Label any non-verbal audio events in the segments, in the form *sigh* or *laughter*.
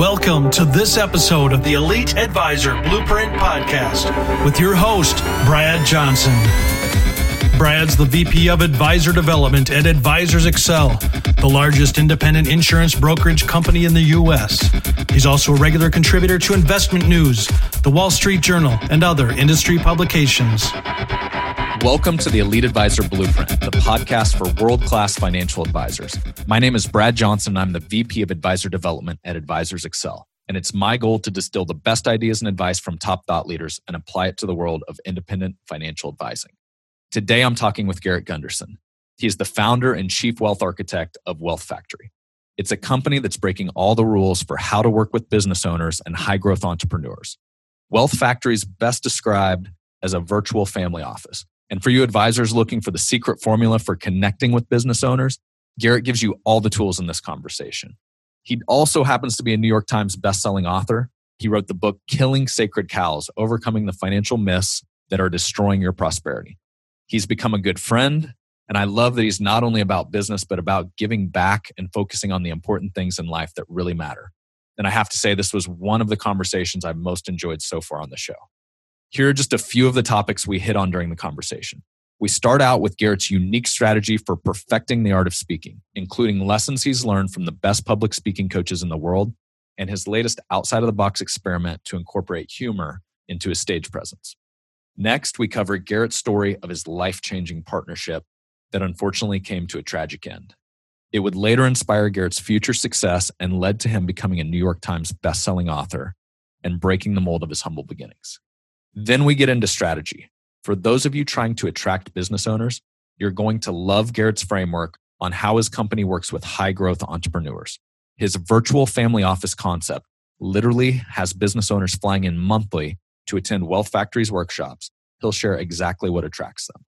Welcome to this episode of the Elite Advisor Blueprint Podcast with your host, Brad Johnson. Brad's the VP of Advisor Development at Advisors Excel, the largest independent insurance brokerage company in the U.S. He's also a regular contributor to Investment News, the Wall Street Journal, and other industry publications. Welcome to the Elite Advisor Blueprint, the podcast for world class financial advisors. My name is Brad Johnson, and I'm the VP of Advisor Development at Advisors Excel. And it's my goal to distill the best ideas and advice from top thought leaders and apply it to the world of independent financial advising. Today, I'm talking with Garrett Gunderson. He is the founder and chief wealth architect of Wealth Factory. It's a company that's breaking all the rules for how to work with business owners and high growth entrepreneurs. Wealth Factory is best described as a virtual family office. And for you advisors looking for the secret formula for connecting with business owners, Garrett gives you all the tools in this conversation. He also happens to be a New York Times bestselling author. He wrote the book Killing Sacred Cows Overcoming the Financial Myths That Are Destroying Your Prosperity. He's become a good friend. And I love that he's not only about business, but about giving back and focusing on the important things in life that really matter. And I have to say, this was one of the conversations I've most enjoyed so far on the show. Here are just a few of the topics we hit on during the conversation. We start out with Garrett's unique strategy for perfecting the art of speaking, including lessons he's learned from the best public speaking coaches in the world and his latest outside of the box experiment to incorporate humor into his stage presence. Next, we cover Garrett's story of his life changing partnership that unfortunately came to a tragic end. It would later inspire Garrett's future success and led to him becoming a New York Times bestselling author and breaking the mold of his humble beginnings. Then we get into strategy. For those of you trying to attract business owners, you're going to love Garrett's framework on how his company works with high growth entrepreneurs. His virtual family office concept literally has business owners flying in monthly to attend Wealth Factory's workshops, he'll share exactly what attracts them.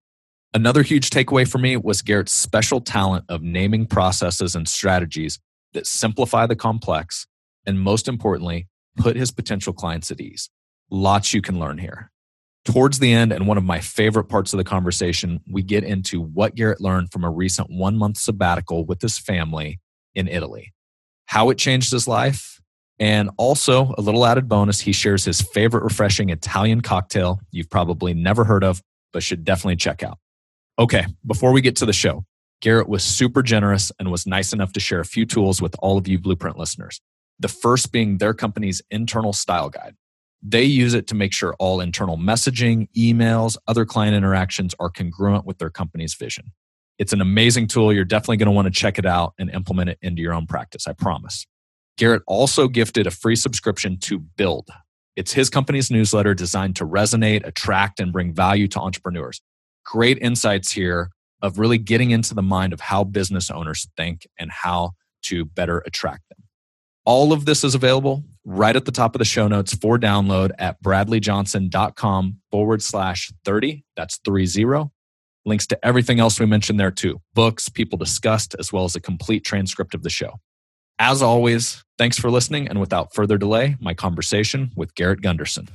Another huge takeaway for me was Garrett's special talent of naming processes and strategies that simplify the complex and, most importantly, put his potential clients at ease. Lots you can learn here. Towards the end, and one of my favorite parts of the conversation, we get into what Garrett learned from a recent one month sabbatical with his family in Italy, how it changed his life, and also, a little added bonus, he shares his favorite refreshing Italian cocktail you've probably never heard of, but should definitely check out. Okay, before we get to the show, Garrett was super generous and was nice enough to share a few tools with all of you Blueprint listeners. The first being their company's internal style guide. They use it to make sure all internal messaging, emails, other client interactions are congruent with their company's vision. It's an amazing tool. You're definitely going to want to check it out and implement it into your own practice, I promise. Garrett also gifted a free subscription to Build. It's his company's newsletter designed to resonate, attract, and bring value to entrepreneurs. Great insights here of really getting into the mind of how business owners think and how to better attract them. All of this is available right at the top of the show notes for download at bradleyjohnson.com forward slash 30. That's 30. Links to everything else we mentioned there too books, people discussed, as well as a complete transcript of the show. As always, thanks for listening. And without further delay, my conversation with Garrett Gunderson.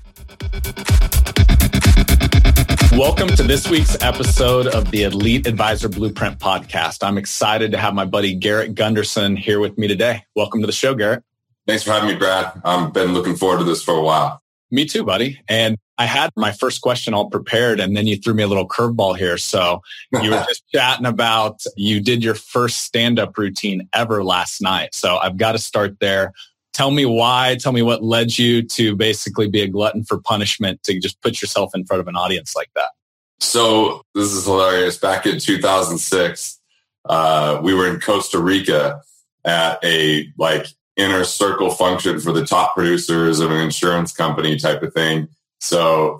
Welcome to this week's episode of the Elite Advisor Blueprint podcast. I'm excited to have my buddy Garrett Gunderson here with me today. Welcome to the show, Garrett. Thanks for having me, Brad. I've been looking forward to this for a while. Me too, buddy. And I had my first question all prepared and then you threw me a little curveball here. So *laughs* you were just chatting about you did your first stand up routine ever last night. So I've got to start there. Tell me why, tell me what led you to basically be a glutton for punishment to just put yourself in front of an audience like that. So this is hilarious. Back in 2006, uh, we were in Costa Rica at a like inner circle function for the top producers of an insurance company type of thing. So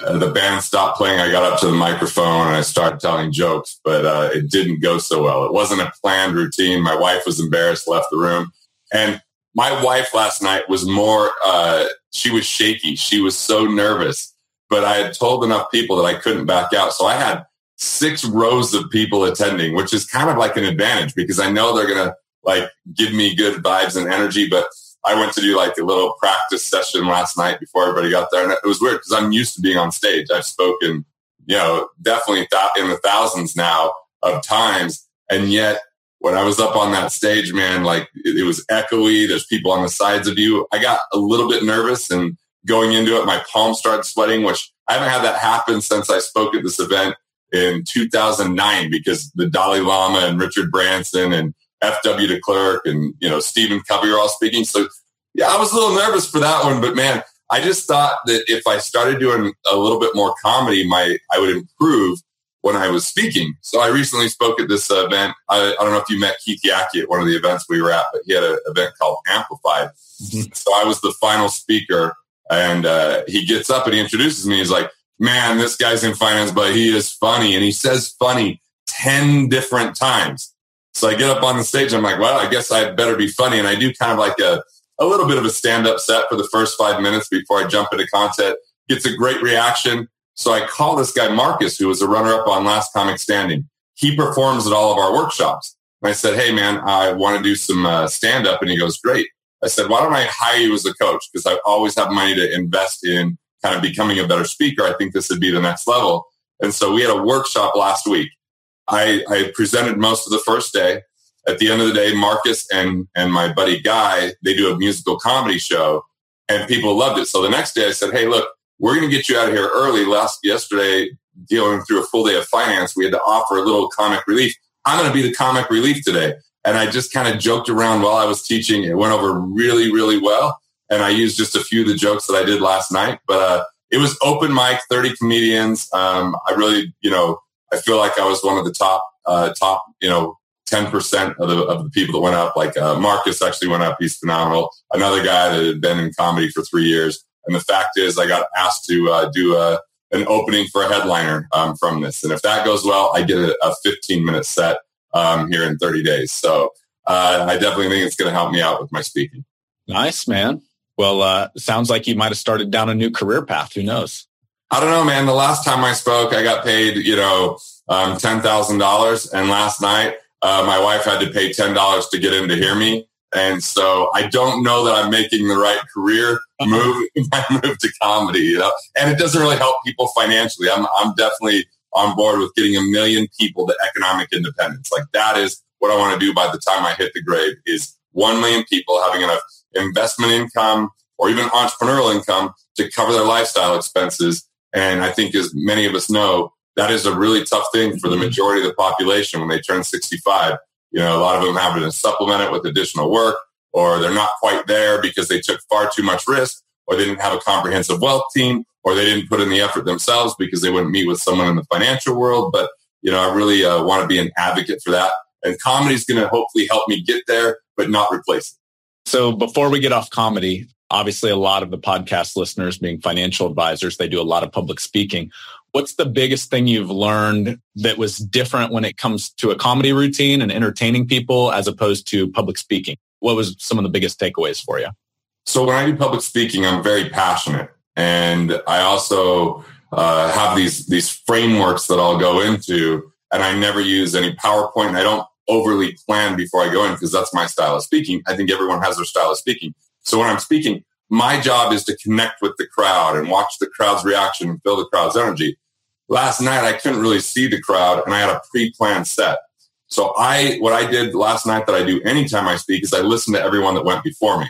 uh, the band stopped playing. I got up to the microphone and I started telling jokes, but uh, it didn't go so well. It wasn't a planned routine. My wife was embarrassed, left the room. And my wife last night was more, uh, she was shaky. She was so nervous, but I had told enough people that I couldn't back out. So I had six rows of people attending, which is kind of like an advantage because I know they're going to like give me good vibes and energy. But I went to do like a little practice session last night before everybody got there. And it was weird because I'm used to being on stage. I've spoken, you know, definitely in the thousands now of times. And yet when I was up on that stage, man, like it, it was echoey. There's people on the sides of you. I got a little bit nervous and going into it, my palms started sweating, which I haven't had that happen since I spoke at this event in 2009 because the Dalai Lama and Richard Branson and F.W. de Klerk and, you know, Stephen Covey are all speaking. So yeah, I was a little nervous for that one, but man, I just thought that if I started doing a little bit more comedy, my, I would improve when I was speaking. So I recently spoke at this event. I, I don't know if you met Keith Yackey at one of the events we were at, but he had an event called Amplified. Mm-hmm. So I was the final speaker and uh, he gets up and he introduces me. He's like, man, this guy's in finance, but he is funny. And he says funny 10 different times. So I get up on the stage. I'm like, well, I guess I better be funny. And I do kind of like a, a little bit of a stand up set for the first five minutes before I jump into content. Gets a great reaction. So I call this guy Marcus, who was a runner up on Last Comic Standing. He performs at all of our workshops. And I said, Hey, man, I want to do some uh, stand up. And he goes, Great. I said, Why don't I hire you as a coach? Because I always have money to invest in kind of becoming a better speaker. I think this would be the next level. And so we had a workshop last week. I, I presented most of the first day. At the end of the day, Marcus and, and my buddy Guy, they do a musical comedy show and people loved it. So the next day I said, Hey, look, we're going to get you out of here early. Last yesterday, dealing through a full day of finance, we had to offer a little comic relief. I'm going to be the comic relief today. And I just kind of joked around while I was teaching. It went over really, really well and I used just a few of the jokes that I did last night. But uh, it was open mic, thirty comedians. Um, I really, you know, I feel like I was one of the top, uh, top, you know, ten percent of the of the people that went up. Like uh, Marcus actually went up; he's phenomenal. Another guy that had been in comedy for three years. And the fact is, I got asked to uh, do a, an opening for a headliner um, from this. And if that goes well, I get a, a 15 minute set um, here in 30 days. So uh, I definitely think it's going to help me out with my speaking. Nice, man. Well, uh, sounds like you might have started down a new career path. Who knows? I don't know, man. The last time I spoke, I got paid, you know, um, ten thousand dollars, and last night uh, my wife had to pay ten dollars to get in to hear me. And so I don't know that I'm making the right career move *laughs* I move to comedy, you know. And it doesn't really help people financially. I'm I'm definitely on board with getting a million people to economic independence. Like that is what I want to do by the time I hit the grave is one million people having enough investment income or even entrepreneurial income to cover their lifestyle expenses. And I think as many of us know, that is a really tough thing for the mm-hmm. majority of the population when they turn 65. You know, a lot of them having to supplement it with additional work or they're not quite there because they took far too much risk or they didn't have a comprehensive wealth team or they didn't put in the effort themselves because they wouldn't meet with someone in the financial world. But, you know, I really uh, want to be an advocate for that. And comedy is going to hopefully help me get there, but not replace it. So before we get off comedy, obviously a lot of the podcast listeners being financial advisors, they do a lot of public speaking. What's the biggest thing you've learned that was different when it comes to a comedy routine and entertaining people as opposed to public speaking? What was some of the biggest takeaways for you? So when I do public speaking, I'm very passionate. And I also uh, have these, these frameworks that I'll go into and I never use any PowerPoint. I don't overly plan before I go in because that's my style of speaking. I think everyone has their style of speaking. So when I'm speaking, my job is to connect with the crowd and watch the crowd's reaction and feel the crowd's energy. Last night, I couldn't really see the crowd and I had a pre-planned set. So I, what I did last night that I do anytime I speak is I listen to everyone that went before me.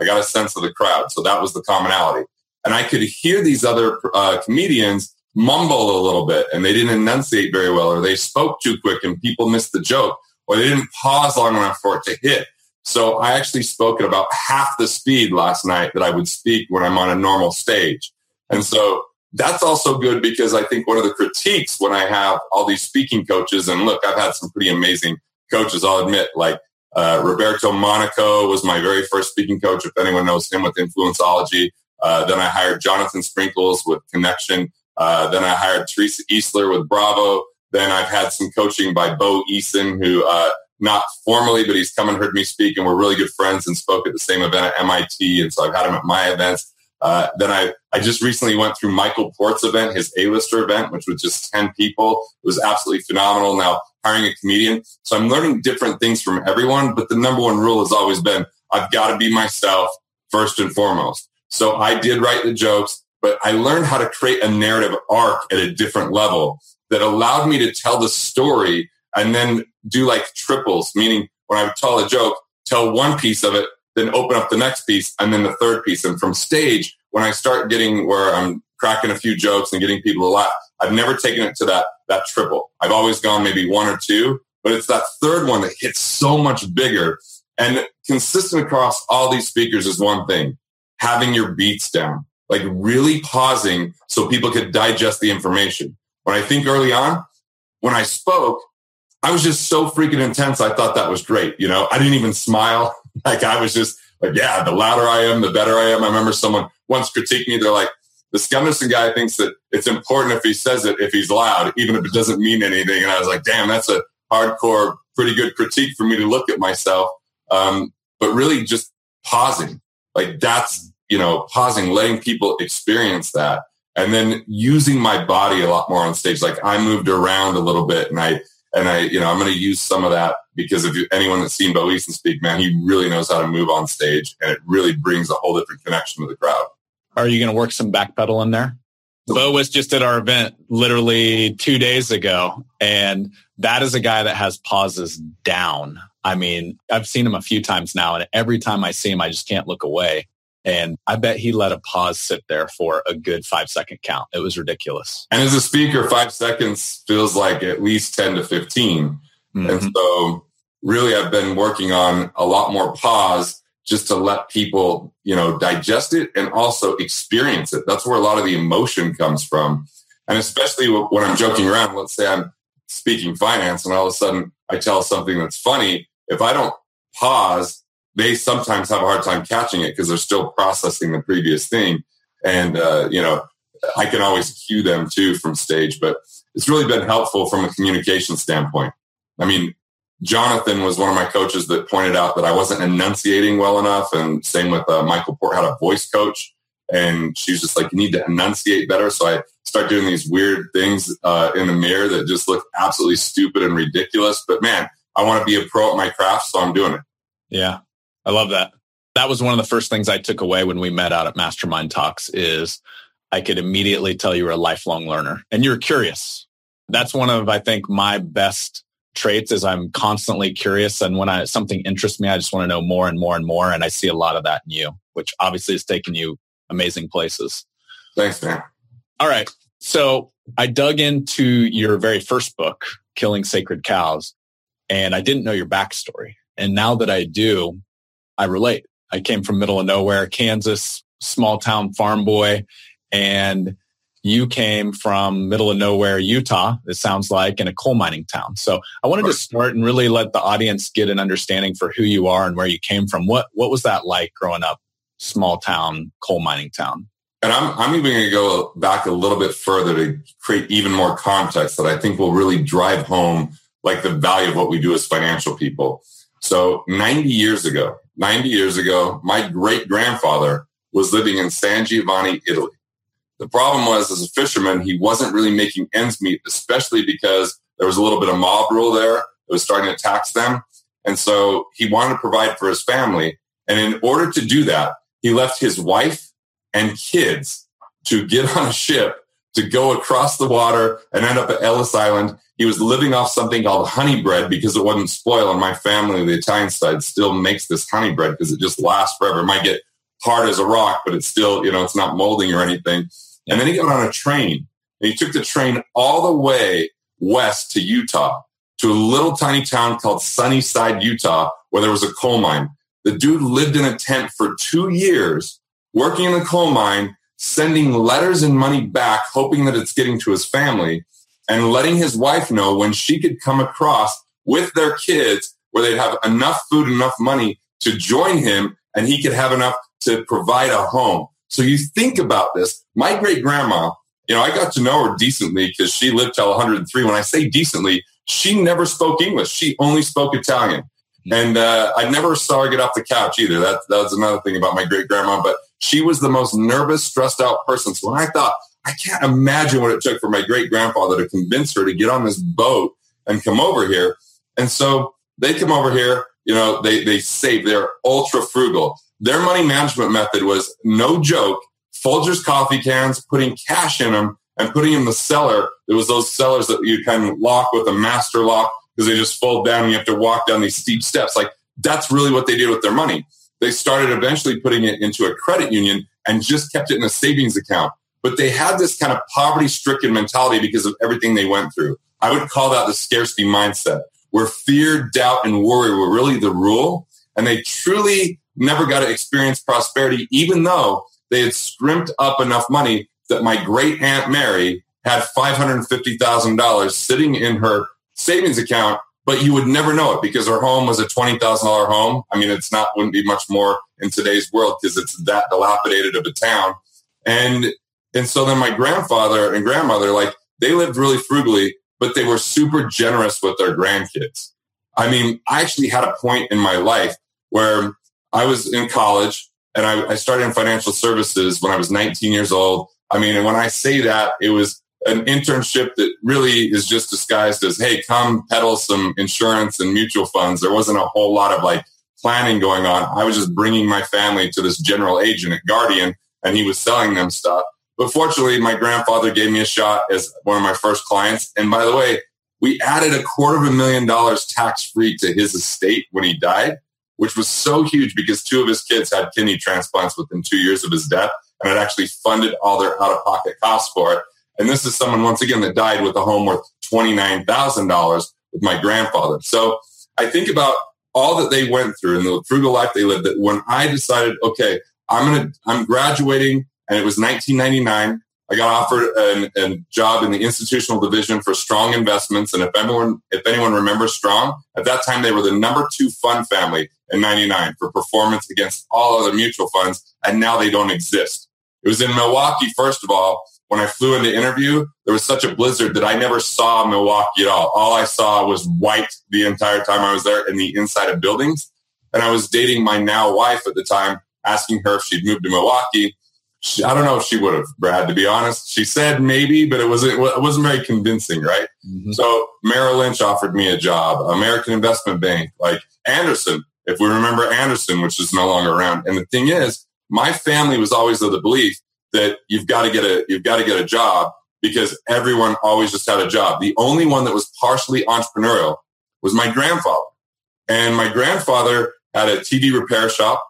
I got a sense of the crowd. So that was the commonality. And I could hear these other uh, comedians mumble a little bit and they didn't enunciate very well or they spoke too quick and people missed the joke or they didn't pause long enough for it to hit. So I actually spoke at about half the speed last night that I would speak when I'm on a normal stage. And so that's also good because I think one of the critiques when I have all these speaking coaches, and look, I've had some pretty amazing coaches, I'll admit, like uh, Roberto Monaco was my very first speaking coach, if anyone knows him with Influenceology. Uh, then I hired Jonathan Sprinkles with Connection. Uh, then I hired Teresa Eastler with Bravo. Then I've had some coaching by Bo Eason, who uh, not formally, but he's come and heard me speak, and we're really good friends and spoke at the same event at MIT. And so I've had him at my events. Uh, then I, I just recently went through Michael Port's event, his A-lister event, which was just 10 people. It was absolutely phenomenal. Now hiring a comedian. So I'm learning different things from everyone, but the number one rule has always been, I've got to be myself first and foremost. So I did write the jokes, but I learned how to create a narrative arc at a different level that allowed me to tell the story and then do like triples, meaning when I would tell a joke, tell one piece of it, then open up the next piece and then the third piece. And from stage, when I start getting where I'm cracking a few jokes and getting people to laugh, I've never taken it to that, that triple. I've always gone maybe one or two, but it's that third one that hits so much bigger and consistent across all these speakers is one thing, having your beats down, like really pausing so people could digest the information. When I think early on, when I spoke, I was just so freaking intense. I thought that was great. You know, I didn't even smile. *laughs* Like I was just like, yeah, the louder I am, the better I am. I remember someone once critiqued me. They're like, the Gunderson guy thinks that it's important if he says it, if he's loud, even if it doesn't mean anything. And I was like, damn, that's a hardcore, pretty good critique for me to look at myself. Um, but really just pausing, like that's, you know, pausing, letting people experience that. And then using my body a lot more on stage. Like I moved around a little bit and I, and I, you know, I'm going to use some of that because if you, anyone that's seen Bo Eason speak, man, he really knows how to move on stage and it really brings a whole different connection to the crowd. Are you going to work some backpedal in there? Bo was just at our event literally two days ago, and that is a guy that has pauses down. I mean, I've seen him a few times now, and every time I see him, I just can't look away. And I bet he let a pause sit there for a good five second count. It was ridiculous. And as a speaker, five seconds feels like at least 10 to 15. Mm-hmm. And so really I've been working on a lot more pause just to let people, you know, digest it and also experience it. That's where a lot of the emotion comes from. And especially when I'm joking around, let's say I'm speaking finance and all of a sudden I tell something that's funny. If I don't pause, they sometimes have a hard time catching it because they're still processing the previous thing. And, uh, you know, I can always cue them too from stage, but it's really been helpful from a communication standpoint. I mean, Jonathan was one of my coaches that pointed out that I wasn't enunciating well enough. And same with uh, Michael Port had a voice coach. And she was just like, you need to enunciate better. So I start doing these weird things uh, in the mirror that just look absolutely stupid and ridiculous. But man, I want to be a pro at my craft. So I'm doing it. Yeah. I love that. That was one of the first things I took away when we met out at Mastermind Talks is I could immediately tell you were a lifelong learner and you're curious. That's one of, I think, my best traits is I'm constantly curious. And when I, something interests me, I just want to know more and more and more. And I see a lot of that in you, which obviously has taken you amazing places. Thanks, man. All right. So I dug into your very first book, Killing Sacred Cows, and I didn't know your backstory. And now that I do, I relate. I came from middle of nowhere, Kansas, small town farm boy. And you came from middle of nowhere, Utah, it sounds like, in a coal mining town. So I wanted to start and really let the audience get an understanding for who you are and where you came from. What what was that like growing up, small town, coal mining town? And I'm I'm even going to go back a little bit further to create even more context that I think will really drive home like the value of what we do as financial people. So 90 years ago, 90 years ago, my great grandfather was living in San Giovanni, Italy. The problem was, as a fisherman, he wasn't really making ends meet, especially because there was a little bit of mob rule there that was starting to tax them. And so he wanted to provide for his family. And in order to do that, he left his wife and kids to get on a ship to go across the water and end up at Ellis Island. He was living off something called honey bread because it wouldn't spoil. And my family, the Italian side, still makes this honey bread because it just lasts forever. It might get hard as a rock, but it's still, you know, it's not molding or anything. And then he got on a train and he took the train all the way west to Utah to a little tiny town called Sunnyside, Utah, where there was a coal mine. The dude lived in a tent for two years, working in the coal mine, sending letters and money back, hoping that it's getting to his family, and letting his wife know when she could come across with their kids where they'd have enough food, enough money to join him, and he could have enough to provide a home. So you think about this. My great grandma, you know, I got to know her decently because she lived till 103. When I say decently, she never spoke English. She only spoke Italian. And uh, I never saw her get off the couch either. That, that was another thing about my great grandma. But she was the most nervous, stressed out person. So when I thought, I can't imagine what it took for my great grandfather to convince her to get on this boat and come over here. And so they come over here, you know, they, they save, they're ultra frugal. Their money management method was no joke. Folgers coffee cans, putting cash in them and putting in the cellar. It was those cellars that you kind of lock with a master lock. Because they just fold down and you have to walk down these steep steps. Like that's really what they did with their money. They started eventually putting it into a credit union and just kept it in a savings account. But they had this kind of poverty stricken mentality because of everything they went through. I would call that the scarcity mindset, where fear, doubt, and worry were really the rule. And they truly never got to experience prosperity, even though they had scrimped up enough money that my great aunt Mary had $550,000 sitting in her savings account, but you would never know it because her home was a $20,000 home. I mean, it's not, wouldn't be much more in today's world because it's that dilapidated of a town. And, and so then my grandfather and grandmother, like they lived really frugally, but they were super generous with their grandkids. I mean, I actually had a point in my life where I was in college and I, I started in financial services when I was 19 years old. I mean, and when I say that, it was an internship that really is just disguised as, hey, come peddle some insurance and mutual funds. There wasn't a whole lot of like planning going on. I was just bringing my family to this general agent at Guardian and he was selling them stuff. But fortunately, my grandfather gave me a shot as one of my first clients. And by the way, we added a quarter of a million dollars tax free to his estate when he died, which was so huge because two of his kids had kidney transplants within two years of his death. And it actually funded all their out of pocket costs for it. And this is someone, once again, that died with a home worth $29,000 with my grandfather. So I think about all that they went through and the frugal life they lived that when I decided, okay, I'm going to, I'm graduating and it was 1999. I got offered a, a job in the institutional division for Strong Investments, and if anyone if anyone remembers Strong, at that time they were the number two fund family in '99 for performance against all other mutual funds, and now they don't exist. It was in Milwaukee, first of all. When I flew in to interview, there was such a blizzard that I never saw Milwaukee at all. All I saw was white the entire time I was there in the inside of buildings. And I was dating my now wife at the time, asking her if she'd moved to Milwaukee. She, I don't know if she would have, Brad, to be honest. She said maybe, but it wasn't, it wasn't very convincing, right? Mm-hmm. So Merrill Lynch offered me a job, American Investment Bank, like Andersen, if we remember Andersen, which is no longer around. And the thing is, my family was always of the belief that you've got to get a, you've got to get a job because everyone always just had a job. The only one that was partially entrepreneurial was my grandfather. And my grandfather had a TV repair shop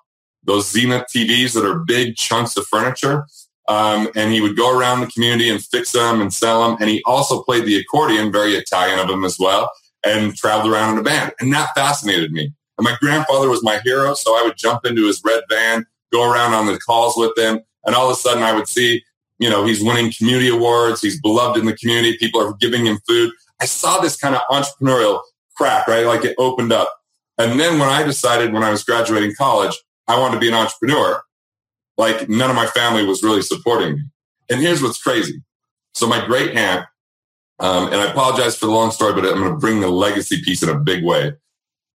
those Zenith TVs that are big chunks of furniture. Um, and he would go around the community and fix them and sell them. And he also played the accordion, very Italian of him as well, and traveled around in a band. And that fascinated me. And my grandfather was my hero. So I would jump into his red van, go around on the calls with him. And all of a sudden I would see, you know, he's winning community awards. He's beloved in the community. People are giving him food. I saw this kind of entrepreneurial crack, right? Like it opened up. And then when I decided when I was graduating college, I wanted to be an entrepreneur, like none of my family was really supporting me. And here's what's crazy. So my great aunt, um, and I apologize for the long story, but I'm going to bring the legacy piece in a big way.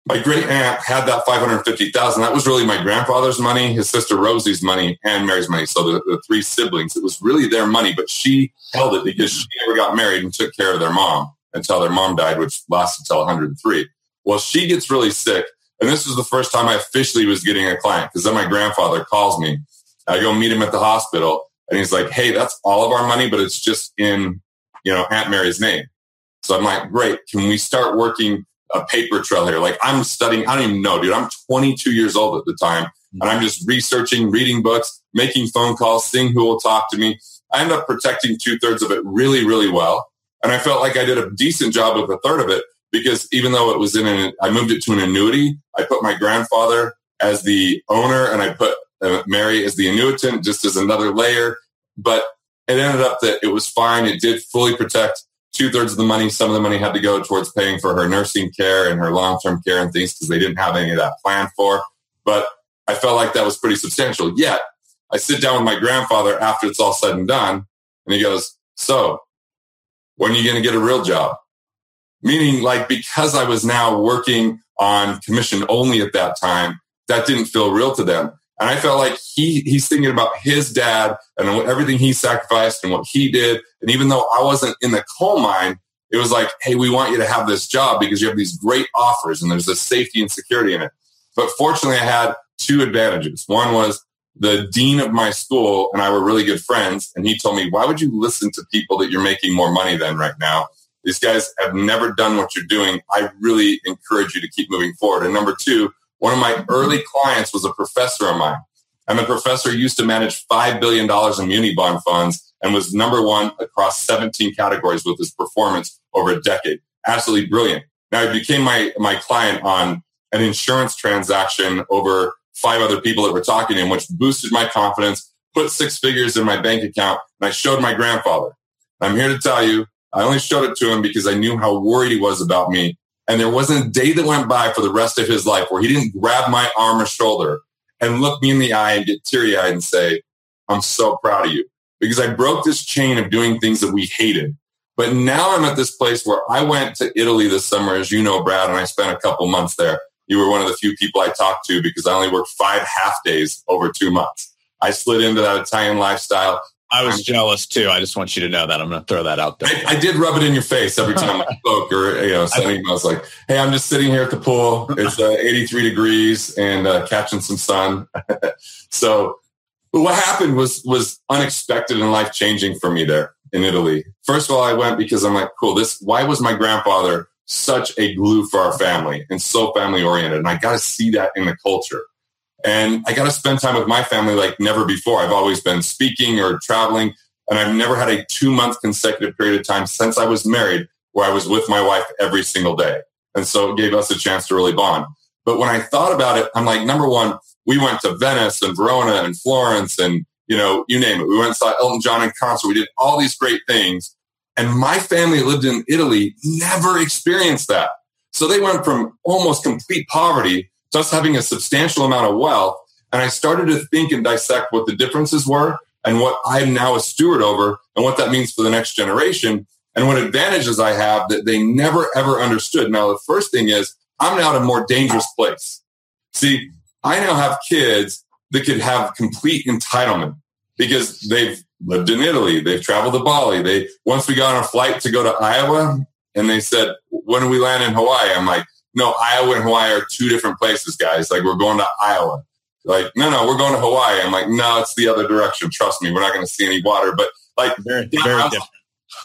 My great aunt had that 550,000. That was really my grandfather's money, his sister Rosie's money, and Mary's money. So the, the three siblings, it was really their money, but she held it because she never got married and took care of their mom until their mom died, which lasted until 103. Well, she gets really sick and this was the first time I officially was getting a client because then my grandfather calls me. I go meet him at the hospital and he's like, Hey, that's all of our money, but it's just in, you know, Aunt Mary's name. So I'm like, great. Can we start working a paper trail here? Like I'm studying. I don't even know, dude. I'm 22 years old at the time and I'm just researching, reading books, making phone calls, seeing who will talk to me. I end up protecting two thirds of it really, really well. And I felt like I did a decent job with a third of it because even though it was in an, I moved it to an annuity. I put my grandfather as the owner and I put uh, Mary as the annuitant just as another layer. But it ended up that it was fine. It did fully protect two thirds of the money. Some of the money had to go towards paying for her nursing care and her long term care and things because they didn't have any of that planned for. But I felt like that was pretty substantial. Yet I sit down with my grandfather after it's all said and done, and he goes, "So, when are you going to get a real job?" Meaning, like, because I was now working on commission only at that time, that didn't feel real to them. And I felt like he he's thinking about his dad and everything he sacrificed and what he did. And even though I wasn't in the coal mine, it was like, hey, we want you to have this job because you have these great offers and there's this safety and security in it. But fortunately, I had two advantages. One was the dean of my school and I were really good friends. And he told me, why would you listen to people that you're making more money than right now? these guys have never done what you're doing. I really encourage you to keep moving forward. And number two, one of my early clients was a professor of mine. And the professor used to manage $5 billion in muni bond funds and was number one across 17 categories with his performance over a decade. Absolutely brilliant. Now he became my, my client on an insurance transaction over five other people that were talking to him, which boosted my confidence, put six figures in my bank account, and I showed my grandfather. I'm here to tell you, I only showed it to him because I knew how worried he was about me. And there wasn't a day that went by for the rest of his life where he didn't grab my arm or shoulder and look me in the eye and get teary eyed and say, I'm so proud of you because I broke this chain of doing things that we hated. But now I'm at this place where I went to Italy this summer, as you know, Brad, and I spent a couple months there. You were one of the few people I talked to because I only worked five half days over two months. I slid into that Italian lifestyle. I was jealous too. I just want you to know that. I'm going to throw that out there. I, I did rub it in your face every time I spoke or, you know, sending emails like, Hey, I'm just sitting here at the pool. It's uh, 83 degrees and uh, catching some sun. *laughs* so what happened was, was unexpected and life changing for me there in Italy. First of all, I went because I'm like, cool, this, why was my grandfather such a glue for our family and so family oriented? And I got to see that in the culture. And I got to spend time with my family like never before. I've always been speaking or traveling, and I've never had a two month consecutive period of time since I was married where I was with my wife every single day. And so it gave us a chance to really bond. But when I thought about it, I'm like, number one, we went to Venice and Verona and Florence and, you know, you name it. We went and saw Elton John in concert. We did all these great things. And my family lived in Italy never experienced that. So they went from almost complete poverty us having a substantial amount of wealth. And I started to think and dissect what the differences were and what I'm now a steward over and what that means for the next generation and what advantages I have that they never ever understood. Now, the first thing is I'm now in a more dangerous place. See, I now have kids that could have complete entitlement because they've lived in Italy. They've traveled to Bali. They, once we got on a flight to go to Iowa and they said, when do we land in Hawaii? I'm like, no, Iowa and Hawaii are two different places, guys. Like we're going to Iowa. Like, no, no, we're going to Hawaii. I'm like, no, it's the other direction. Trust me, we're not going to see any water. But like, very, very different. *laughs*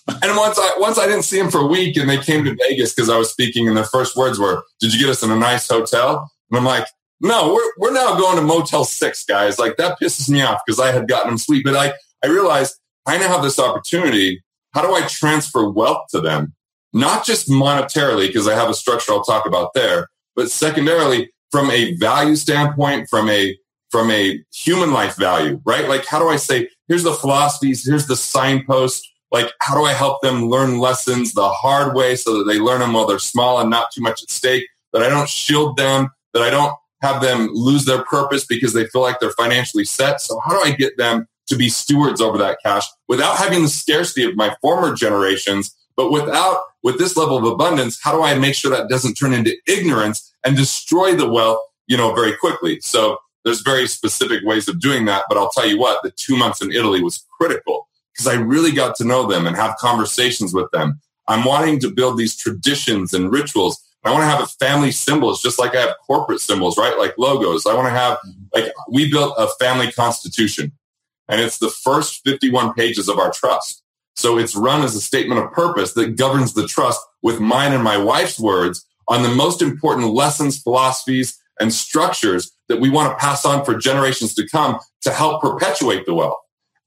And once I once I didn't see him for a week, and they came to Vegas because I was speaking, and their first words were, "Did you get us in a nice hotel?" And I'm like, "No, we're we're now going to Motel Six, guys." Like that pisses me off because I had gotten them sleep, but I I realized I now have this opportunity. How do I transfer wealth to them? Not just monetarily, because I have a structure I'll talk about there, but secondarily from a value standpoint, from a from a human life value, right? Like, how do I say, here's the philosophies, here's the signpost. Like, how do I help them learn lessons the hard way so that they learn them while they're small and not too much at stake? That I don't shield them, that I don't have them lose their purpose because they feel like they're financially set. So how do I get them to be stewards over that cash without having the scarcity of my former generations but without, with this level of abundance, how do I make sure that doesn't turn into ignorance and destroy the wealth, you know, very quickly? So there's very specific ways of doing that. But I'll tell you what, the two months in Italy was critical because I really got to know them and have conversations with them. I'm wanting to build these traditions and rituals. I want to have a family symbols, just like I have corporate symbols, right? Like logos. I want to have, like, we built a family constitution and it's the first 51 pages of our trust. So it's run as a statement of purpose that governs the trust with mine and my wife's words on the most important lessons, philosophies, and structures that we want to pass on for generations to come to help perpetuate the wealth.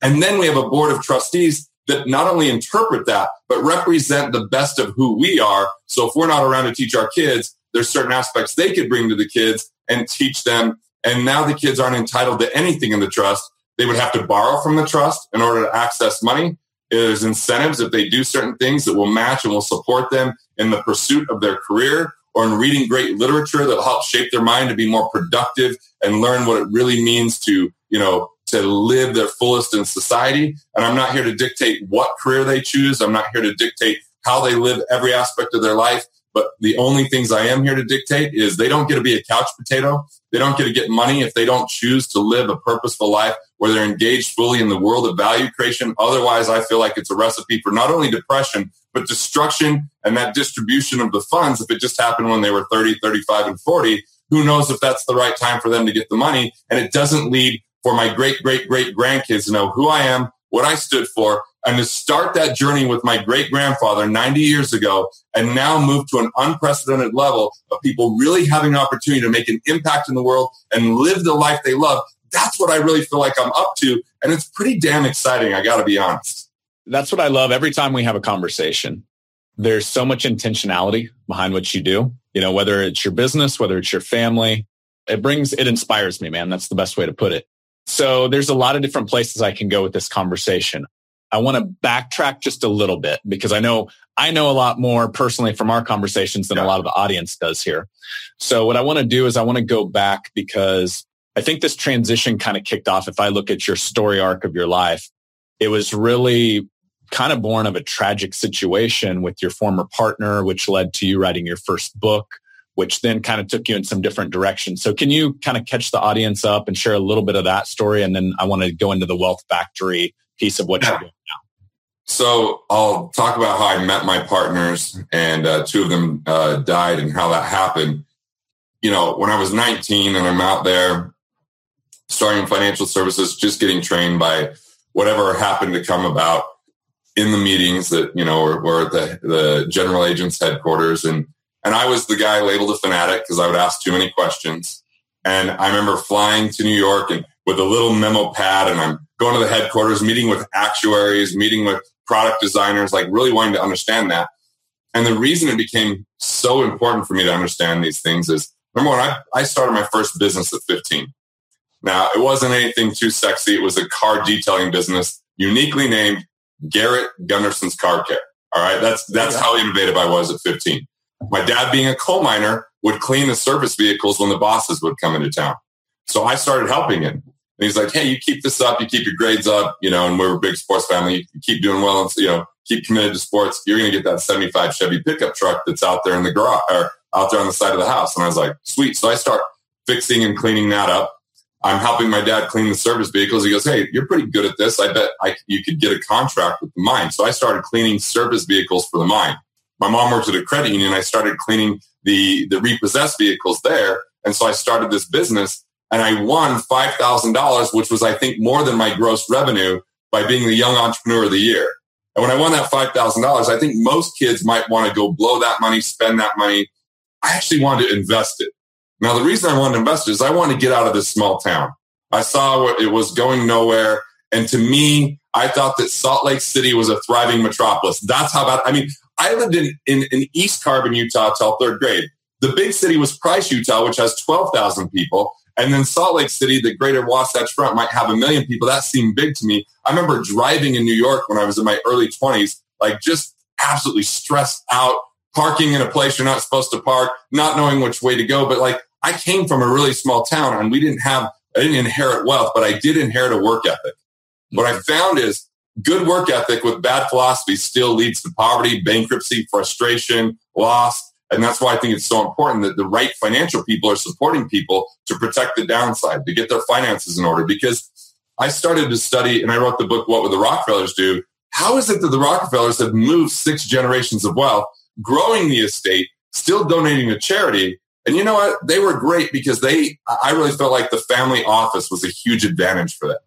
And then we have a board of trustees that not only interpret that, but represent the best of who we are. So if we're not around to teach our kids, there's certain aspects they could bring to the kids and teach them. And now the kids aren't entitled to anything in the trust. They would have to borrow from the trust in order to access money. There's incentives if they do certain things that will match and will support them in the pursuit of their career or in reading great literature that will help shape their mind to be more productive and learn what it really means to, you know, to live their fullest in society. And I'm not here to dictate what career they choose. I'm not here to dictate how they live every aspect of their life. But the only things I am here to dictate is they don't get to be a couch potato. They don't get to get money if they don't choose to live a purposeful life where they're engaged fully in the world of value creation. Otherwise, I feel like it's a recipe for not only depression, but destruction and that distribution of the funds. If it just happened when they were 30, 35, and 40, who knows if that's the right time for them to get the money. And it doesn't lead for my great, great, great grandkids to know who I am, what I stood for, and to start that journey with my great grandfather 90 years ago and now move to an unprecedented level of people really having an opportunity to make an impact in the world and live the life they love. That's what I really feel like I'm up to. And it's pretty damn exciting. I got to be honest. That's what I love every time we have a conversation. There's so much intentionality behind what you do, you know, whether it's your business, whether it's your family, it brings, it inspires me, man. That's the best way to put it. So there's a lot of different places I can go with this conversation. I want to backtrack just a little bit because I know I know a lot more personally from our conversations than yeah. a lot of the audience does here. So what I want to do is I want to go back because I think this transition kind of kicked off. If I look at your story arc of your life, it was really kind of born of a tragic situation with your former partner, which led to you writing your first book, which then kind of took you in some different directions. So can you kind of catch the audience up and share a little bit of that story? And then I want to go into the wealth factory piece of what yeah. you're doing now. So I'll talk about how I met my partners, and uh, two of them uh, died, and how that happened. You know, when I was 19 and I'm out there starting in financial services, just getting trained by whatever happened to come about in the meetings that you know were, were at the, the general agent's headquarters, and and I was the guy labeled a fanatic because I would ask too many questions. And I remember flying to New York and with a little memo pad, and I'm going to the headquarters, meeting with actuaries, meeting with product designers, like really wanting to understand that. And the reason it became so important for me to understand these things is remember when I, I started my first business at 15. Now, it wasn't anything too sexy. It was a car detailing business, uniquely named Garrett Gunderson's Car Care. All right. That's, that's how innovative I was at 15. My dad being a coal miner would clean the service vehicles when the bosses would come into town. So I started helping him. And he's like, hey, you keep this up, you keep your grades up, you know, and we're a big sports family. You keep doing well and, you know, keep committed to sports. You're going to get that 75 Chevy pickup truck that's out there in the garage or out there on the side of the house. And I was like, sweet. So I start fixing and cleaning that up. I'm helping my dad clean the service vehicles. He goes, Hey, you're pretty good at this. I bet I, you could get a contract with the mine. So I started cleaning service vehicles for the mine. My mom works at a credit union. I started cleaning the, the repossessed vehicles there. And so I started this business and I won $5,000, which was, I think, more than my gross revenue by being the young entrepreneur of the year. And when I won that $5,000, I think most kids might want to go blow that money, spend that money. I actually wanted to invest it. Now, the reason I wanted to invest is I wanted to get out of this small town. I saw it was going nowhere. And to me, I thought that Salt Lake City was a thriving metropolis. That's how bad. I mean, I lived in, in, in East Carbon, Utah till third grade. The big city was Price, Utah, which has 12,000 people. And then Salt Lake City, the greater Wasatch Front might have a million people. That seemed big to me. I remember driving in New York when I was in my early 20s, like just absolutely stressed out, parking in a place you're not supposed to park, not knowing which way to go. But like I came from a really small town and we didn't have, I didn't inherit wealth, but I did inherit a work ethic. What I found is good work ethic with bad philosophy still leads to poverty, bankruptcy, frustration, loss. And that's why I think it's so important that the right financial people are supporting people to protect the downside, to get their finances in order. Because I started to study and I wrote the book, What Would the Rockefellers Do? How is it that the Rockefellers have moved six generations of wealth, growing the estate, still donating to charity? And you know what? They were great because they, I really felt like the family office was a huge advantage for them.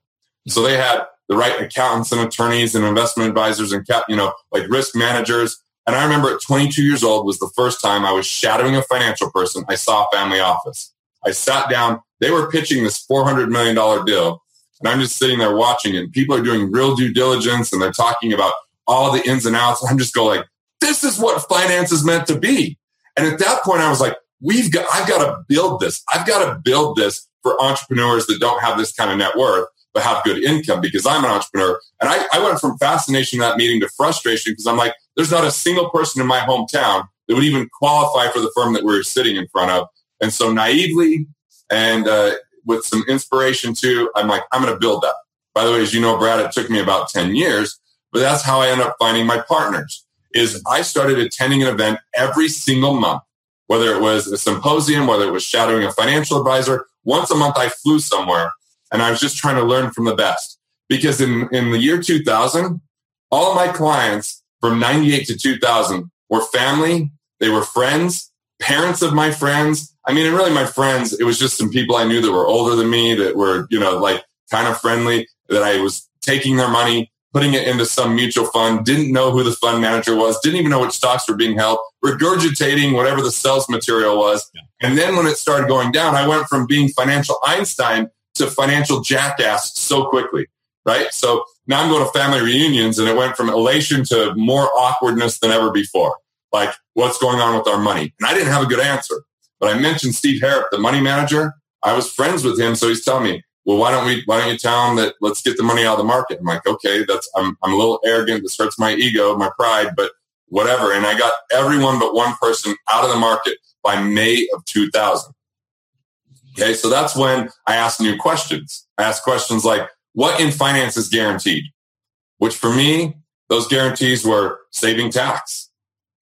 So they had the right accountants and attorneys and investment advisors and, you know, like risk managers and I remember at 22 years old was the first time I was shadowing a financial person. I saw a family office. I sat down. They were pitching this $400 million deal. And I'm just sitting there watching it. And people are doing real due diligence and they're talking about all the ins and outs. I'm just going like, this is what finance is meant to be. And at that point, I was like, we've got, I've got to build this. I've got to build this for entrepreneurs that don't have this kind of net worth but have good income because I'm an entrepreneur. And I, I went from fascination in that meeting to frustration because I'm like, there's not a single person in my hometown that would even qualify for the firm that we are sitting in front of. And so naively and uh, with some inspiration too, I'm like, I'm going to build that. By the way, as you know, Brad, it took me about 10 years, but that's how I ended up finding my partners is I started attending an event every single month, whether it was a symposium, whether it was shadowing a financial advisor. Once a month, I flew somewhere and I was just trying to learn from the best. Because in, in the year 2000, all my clients from 98 to 2000 were family. They were friends, parents of my friends. I mean, and really my friends, it was just some people I knew that were older than me that were, you know, like kind of friendly that I was taking their money, putting it into some mutual fund, didn't know who the fund manager was, didn't even know which stocks were being held, regurgitating whatever the sales material was. Yeah. And then when it started going down, I went from being financial Einstein to financial jackass so quickly, right? So now I'm going to family reunions and it went from elation to more awkwardness than ever before. Like, what's going on with our money? And I didn't have a good answer. But I mentioned Steve Harrop, the money manager. I was friends with him. So he's telling me, well, why don't we, why don't you tell him that let's get the money out of the market? I'm like, okay, that's, I'm, I'm a little arrogant. This hurts my ego, my pride, but whatever. And I got everyone but one person out of the market by May of 2000. Okay. So that's when I asked new questions. I asked questions like, what in finance is guaranteed? Which for me, those guarantees were saving tax,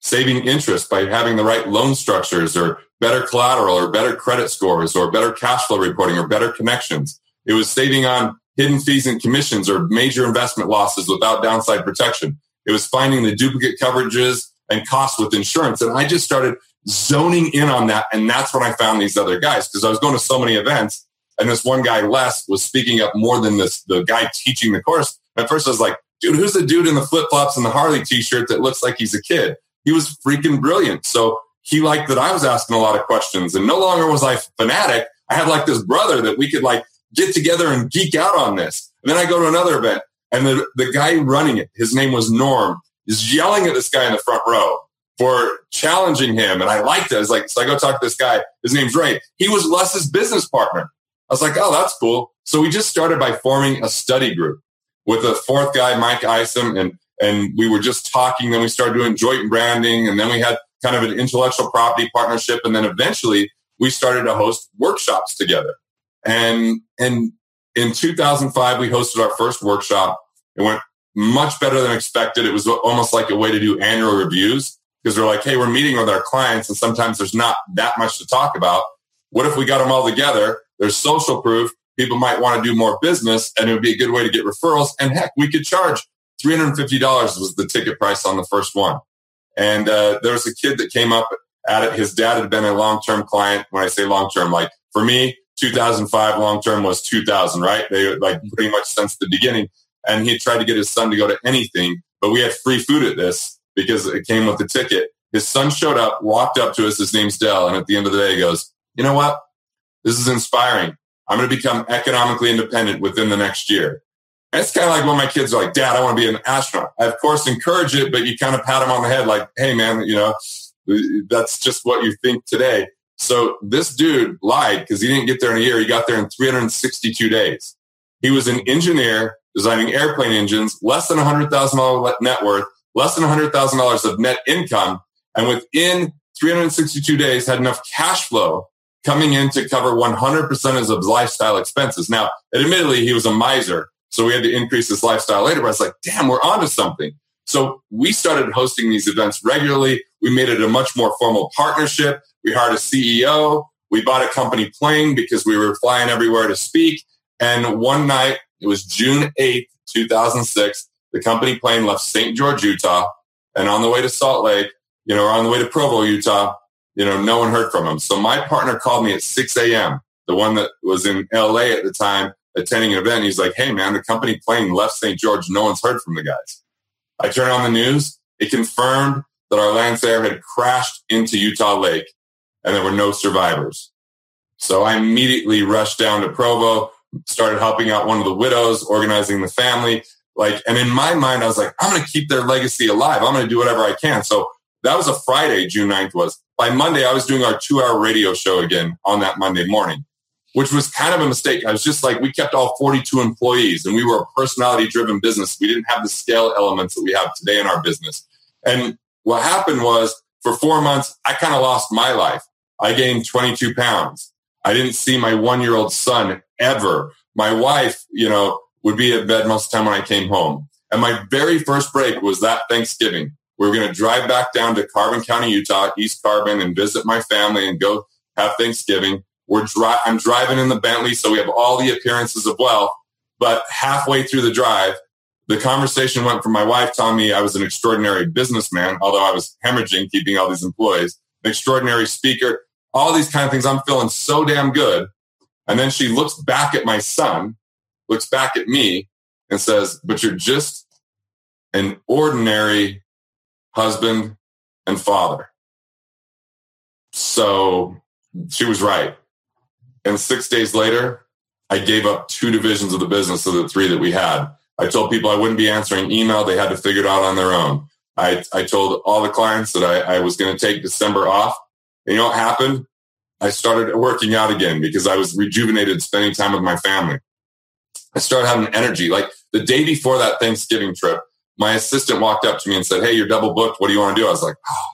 saving interest by having the right loan structures or better collateral or better credit scores or better cash flow reporting or better connections. It was saving on hidden fees and commissions or major investment losses without downside protection. It was finding the duplicate coverages and costs with insurance. And I just started zoning in on that. And that's when I found these other guys because I was going to so many events. And this one guy, Les, was speaking up more than this, the guy teaching the course. At first I was like, dude, who's the dude in the flip flops and the Harley t-shirt that looks like he's a kid? He was freaking brilliant. So he liked that I was asking a lot of questions and no longer was I fanatic. I had like this brother that we could like get together and geek out on this. And then I go to another event and the, the guy running it, his name was Norm, is yelling at this guy in the front row for challenging him. And I liked it. I was like, so I go talk to this guy. His name's Ray. He was Les's business partner. I was like, oh, that's cool. So we just started by forming a study group with a fourth guy, Mike Isom, and and we were just talking. Then we started doing joint branding, and then we had kind of an intellectual property partnership, and then eventually we started to host workshops together. And, and in 2005, we hosted our first workshop. It went much better than expected. It was almost like a way to do annual reviews because they're like, Hey, we're meeting with our clients and sometimes there's not that much to talk about. What if we got them all together? There's social proof. People might want to do more business and it would be a good way to get referrals. And heck, we could charge $350 was the ticket price on the first one. And uh, there was a kid that came up at it. His dad had been a long-term client. When I say long-term, like for me, 2005 long term was 2000, right? They like pretty much since the beginning. And he tried to get his son to go to anything, but we had free food at this because it came with the ticket. His son showed up, walked up to us. His name's Dell. And at the end of the day, he goes, you know what? This is inspiring. I'm going to become economically independent within the next year. And it's kind of like when my kids are like, dad, I want to be an astronaut. I of course encourage it, but you kind of pat them on the head like, Hey man, you know, that's just what you think today. So this dude lied because he didn't get there in a year. He got there in 362 days. He was an engineer designing airplane engines, less than $100,000 net worth, less than $100,000 of net income. And within 362 days had enough cash flow coming in to cover 100% of his lifestyle expenses. Now, admittedly, he was a miser. So we had to increase his lifestyle later, but I was like, damn, we're onto something. So we started hosting these events regularly. We made it a much more formal partnership. We hired a CEO. We bought a company plane because we were flying everywhere to speak. And one night, it was June 8th, 2006, the company plane left St. George, Utah. And on the way to Salt Lake, you know, or on the way to Provo, Utah, you know, no one heard from him. So my partner called me at 6 a.m., the one that was in LA at the time attending an event. He's like, Hey man, the company plane left St. George. No one's heard from the guys. I turned on the news. It confirmed that our Lancer had crashed into Utah Lake and there were no survivors. So I immediately rushed down to Provo, started helping out one of the widows, organizing the family. Like, and in my mind, I was like, I'm going to keep their legacy alive. I'm going to do whatever I can. So that was a Friday, June 9th was. By Monday, I was doing our two hour radio show again on that Monday morning, which was kind of a mistake. I was just like, we kept all 42 employees and we were a personality driven business. We didn't have the scale elements that we have today in our business. And what happened was for four months, I kind of lost my life. I gained 22 pounds. I didn't see my one year old son ever. My wife, you know, would be at bed most of the time when I came home. And my very first break was that Thanksgiving. We were going to drive back down to Carbon County, Utah, East Carbon, and visit my family and go have Thanksgiving. We're dri- I'm driving in the Bentley, so we have all the appearances of wealth. But halfway through the drive, the conversation went from my wife telling me I was an extraordinary businessman, although I was hemorrhaging keeping all these employees, an extraordinary speaker, all these kind of things. I'm feeling so damn good. And then she looks back at my son, looks back at me and says, but you're just an ordinary husband and father. So she was right. And six days later, I gave up two divisions of the business of the three that we had. I told people I wouldn't be answering email. They had to figure it out on their own. I, I told all the clients that I, I was going to take December off. And you know what happened? I started working out again because I was rejuvenated spending time with my family. I started having energy. Like the day before that Thanksgiving trip, my assistant walked up to me and said, Hey, you're double booked. What do you want to do? I was like, oh,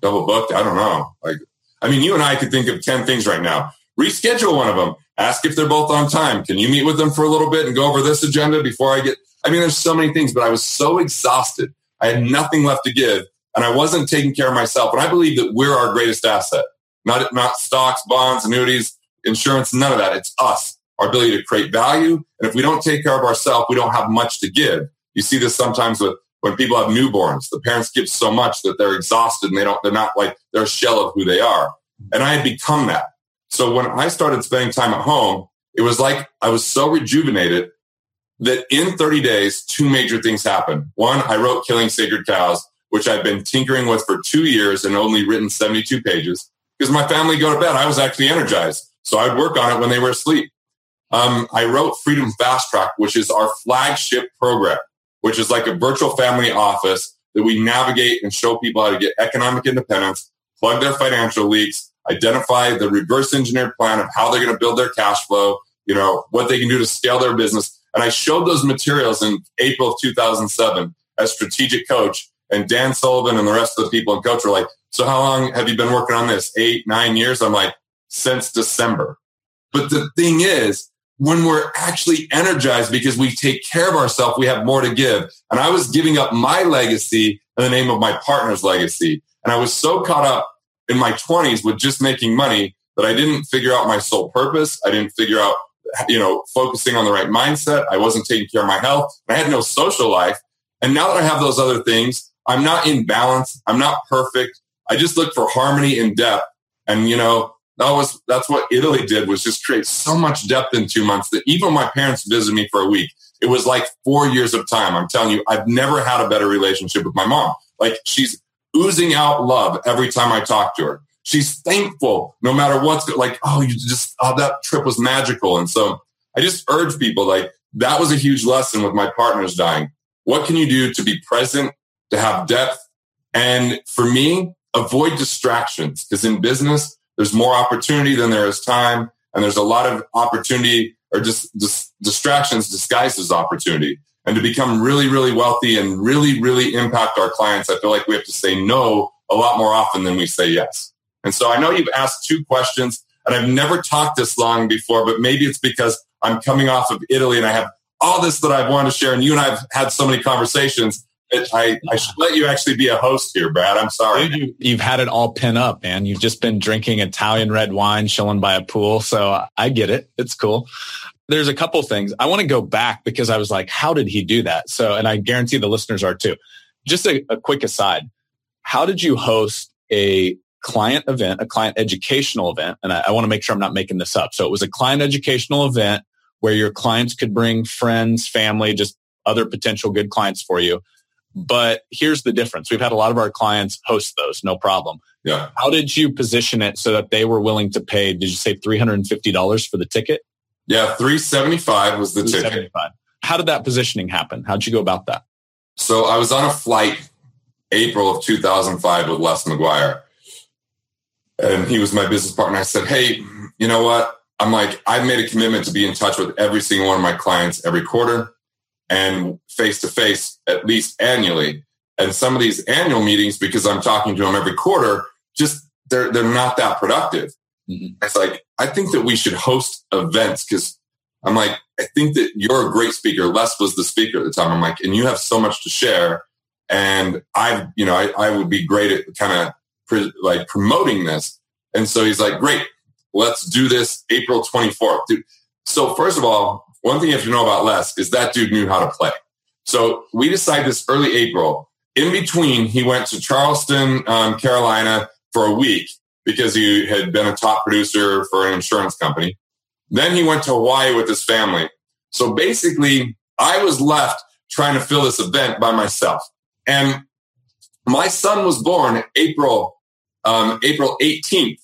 double booked? I don't know. Like, I mean, you and I could think of 10 things right now. Reschedule one of them. Ask if they're both on time. Can you meet with them for a little bit and go over this agenda before I get? I mean, there's so many things, but I was so exhausted. I had nothing left to give and I wasn't taking care of myself. And I believe that we're our greatest asset, not, not stocks, bonds, annuities, insurance, none of that. It's us, our ability to create value. And if we don't take care of ourselves, we don't have much to give. You see this sometimes with when people have newborns. The parents give so much that they're exhausted and they don't, they're not like, they're a shell of who they are. And I had become that. So when I started spending time at home, it was like I was so rejuvenated that in 30 days, two major things happened. One, I wrote Killing Sacred Cows, which I've been tinkering with for two years and only written 72 pages because my family go to bed. I was actually energized. So I'd work on it when they were asleep. Um, I wrote Freedom Fast Track, which is our flagship program, which is like a virtual family office that we navigate and show people how to get economic independence, plug their financial leaks, identify the reverse engineered plan of how they're going to build their cash flow, you know, what they can do to scale their business. And I showed those materials in April of 2007 as strategic coach. And Dan Sullivan and the rest of the people in coach were like, so how long have you been working on this? Eight, nine years? I'm like, since December. But the thing is, when we're actually energized because we take care of ourselves, we have more to give. And I was giving up my legacy in the name of my partner's legacy. And I was so caught up in my 20s with just making money that I didn't figure out my sole purpose. I didn't figure out, you know, focusing on the right mindset. I wasn't taking care of my health. I had no social life. And now that I have those other things, I'm not in balance. I'm not perfect. I just look for harmony and depth. And, you know, that was, that's what Italy did was just create so much depth in two months that even my parents visited me for a week. It was like four years of time. I'm telling you, I've never had a better relationship with my mom. Like she's oozing out love every time I talk to her. She's thankful no matter what's like, oh, you just, oh, that trip was magical. And so I just urge people like that was a huge lesson with my partners dying. What can you do to be present, to have depth? And for me, avoid distractions because in business, there's more opportunity than there is time. And there's a lot of opportunity or just, just distractions disguised as opportunity and to become really, really wealthy and really, really impact our clients, I feel like we have to say no a lot more often than we say yes. And so I know you've asked two questions and I've never talked this long before, but maybe it's because I'm coming off of Italy and I have all this that I've wanted to share. And you and I have had so many conversations. I, I should let you actually be a host here, Brad. I'm sorry. You, you've had it all pin up, man. You've just been drinking Italian red wine, chilling by a pool. So I get it. It's cool there's a couple things I want to go back because I was like, how did he do that? So, and I guarantee the listeners are too. Just a, a quick aside. How did you host a client event, a client educational event? And I, I want to make sure I'm not making this up. So it was a client educational event where your clients could bring friends, family, just other potential good clients for you. But here's the difference. We've had a lot of our clients host those, no problem. Yeah. How did you position it so that they were willing to pay? Did you say $350 for the ticket? Yeah, 375 was the ticket. How did that positioning happen? How'd you go about that? So I was on a flight April of 2005 with Les McGuire. And he was my business partner. I said, Hey, you know what? I'm like, I've made a commitment to be in touch with every single one of my clients every quarter and face to face at least annually. And some of these annual meetings, because I'm talking to them every quarter, just they're they're not that productive. Mm-hmm. It's like, I think that we should host events because I'm like, I think that you're a great speaker. Les was the speaker at the time. I'm like, and you have so much to share. And I, you know, I, I would be great at kind of pre- like promoting this. And so he's like, great, let's do this April 24th. Dude. So first of all, one thing you have to know about Les is that dude knew how to play. So we decided this early April. In between, he went to Charleston, um, Carolina for a week because he had been a top producer for an insurance company. Then he went to Hawaii with his family. So basically, I was left trying to fill this event by myself. And my son was born April, um, April 18th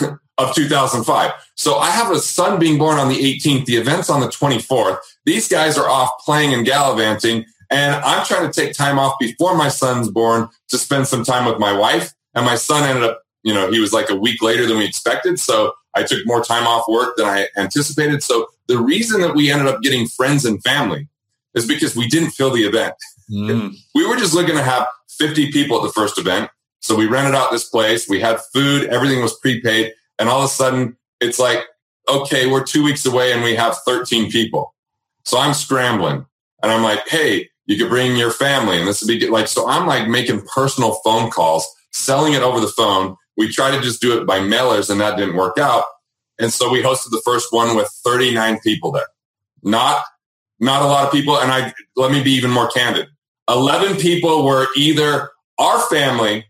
*laughs* of 2005. So I have a son being born on the 18th. The event's on the 24th. These guys are off playing and gallivanting. And I'm trying to take time off before my son's born to spend some time with my wife. And my son ended up, you know, he was like a week later than we expected. So I took more time off work than I anticipated. So the reason that we ended up getting friends and family is because we didn't fill the event. Mm. *laughs* We were just looking to have 50 people at the first event. So we rented out this place. We had food. Everything was prepaid. And all of a sudden it's like, okay, we're two weeks away and we have 13 people. So I'm scrambling and I'm like, Hey, you could bring your family and this would be good. like, so I'm like making personal phone calls, selling it over the phone. We tried to just do it by mailers and that didn't work out. And so we hosted the first one with 39 people there. Not, not a lot of people. And I, let me be even more candid. 11 people were either our family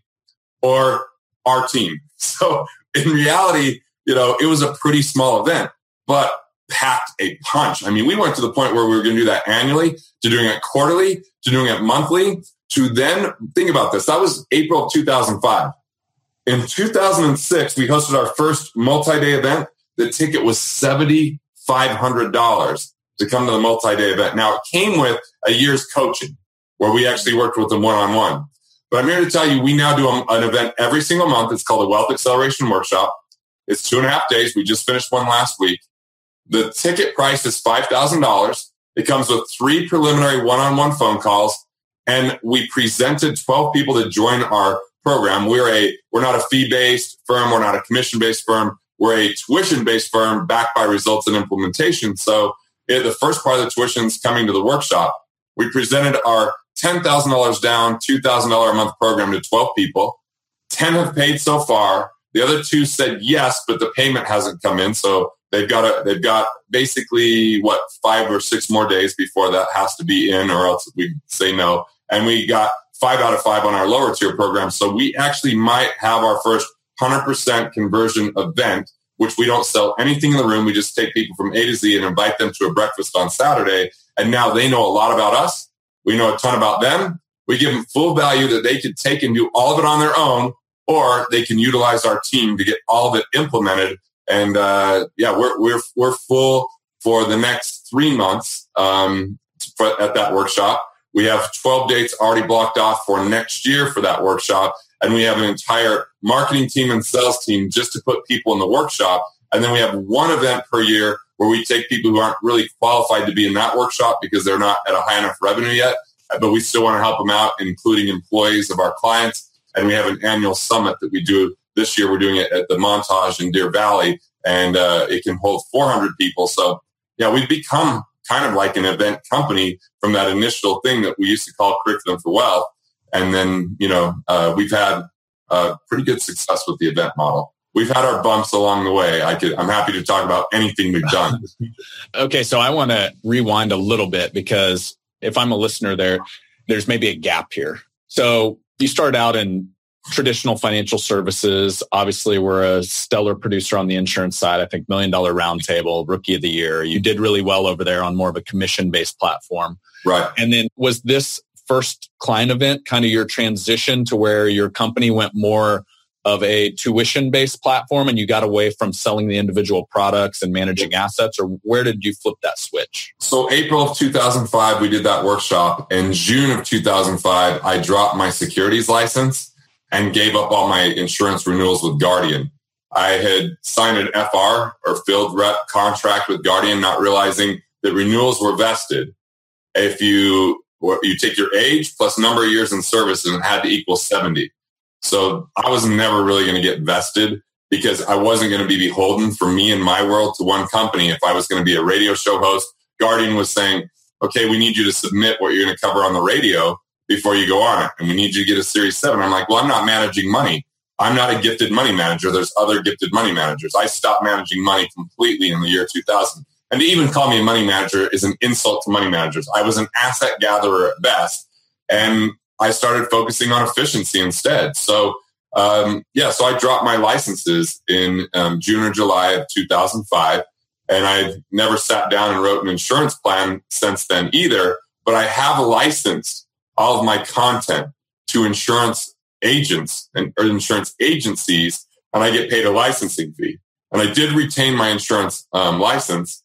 or our team. *laughs* So in reality, you know, it was a pretty small event, but packed a punch. I mean, we went to the point where we were going to do that annually, to doing it quarterly, to doing it monthly, to then think about this. That was April of 2005. In 2006, we hosted our first multi-day event. The ticket was $7,500 to come to the multi-day event. Now it came with a year's coaching where we actually worked with them one-on-one. But I'm here to tell you, we now do an event every single month. It's called the Wealth Acceleration Workshop. It's two and a half days. We just finished one last week. The ticket price is $5,000. It comes with three preliminary one-on-one phone calls. And we presented 12 people to join our program. We're a, we're not a fee-based firm. We're not a commission-based firm. We're a tuition-based firm backed by results and implementation. So it, the first part of the tuition is coming to the workshop. We presented our $10,000 down, $2,000 a month program to 12 people. 10 have paid so far. The other two said yes, but the payment hasn't come in. So they've got a, they've got basically what five or six more days before that has to be in or else we say no. And we got five out of five on our lower tier program. So we actually might have our first 100% conversion event, which we don't sell anything in the room. We just take people from A to Z and invite them to a breakfast on Saturday. And now they know a lot about us. We know a ton about them. We give them full value that they can take and do all of it on their own or they can utilize our team to get all of it implemented. And uh, yeah, we're we're we're full for the next three months um, at that workshop. We have 12 dates already blocked off for next year for that workshop. And we have an entire marketing team and sales team just to put people in the workshop. And then we have one event per year where we take people who aren't really qualified to be in that workshop because they're not at a high enough revenue yet. But we still want to help them out, including employees of our clients and we have an annual summit that we do. This year, we're doing it at the Montage in Deer Valley, and uh, it can hold 400 people. So, yeah, we've become kind of like an event company from that initial thing that we used to call Curriculum for Wealth. And then, you know, uh, we've had uh, pretty good success with the event model. We've had our bumps along the way. I could, I'm happy to talk about anything we've done. *laughs* okay, so I want to rewind a little bit because if I'm a listener there, there's maybe a gap here. So you started out in traditional financial services. Obviously, we're a stellar producer on the insurance side. I think million dollar roundtable, rookie of the year. You did really well over there on more of a commission based platform. Right. And then was this first client event kind of your transition to where your company went more of a tuition based platform and you got away from selling the individual products and managing assets or where did you flip that switch? So april of 2005 we did that workshop. In june of 2005 i dropped my securities license and gave up all my insurance renewals with guardian. I had signed an fr or field rep contract with guardian not realizing that renewals were vested. If you you take your age plus number of years in service and it had to equal 70 so I was never really going to get vested because I wasn't going to be beholden for me and my world to one company. If I was going to be a radio show host, Guardian was saying, okay, we need you to submit what you're going to cover on the radio before you go on it. And we need you to get a series seven. I'm like, well, I'm not managing money. I'm not a gifted money manager. There's other gifted money managers. I stopped managing money completely in the year 2000. And to even call me a money manager is an insult to money managers. I was an asset gatherer at best. And I started focusing on efficiency instead. So, um, yeah, so I dropped my licenses in um, June or July of 2005. And I've never sat down and wrote an insurance plan since then either. but I have licensed all of my content to insurance agents and insurance agencies, and I get paid a licensing fee. And I did retain my insurance um, license,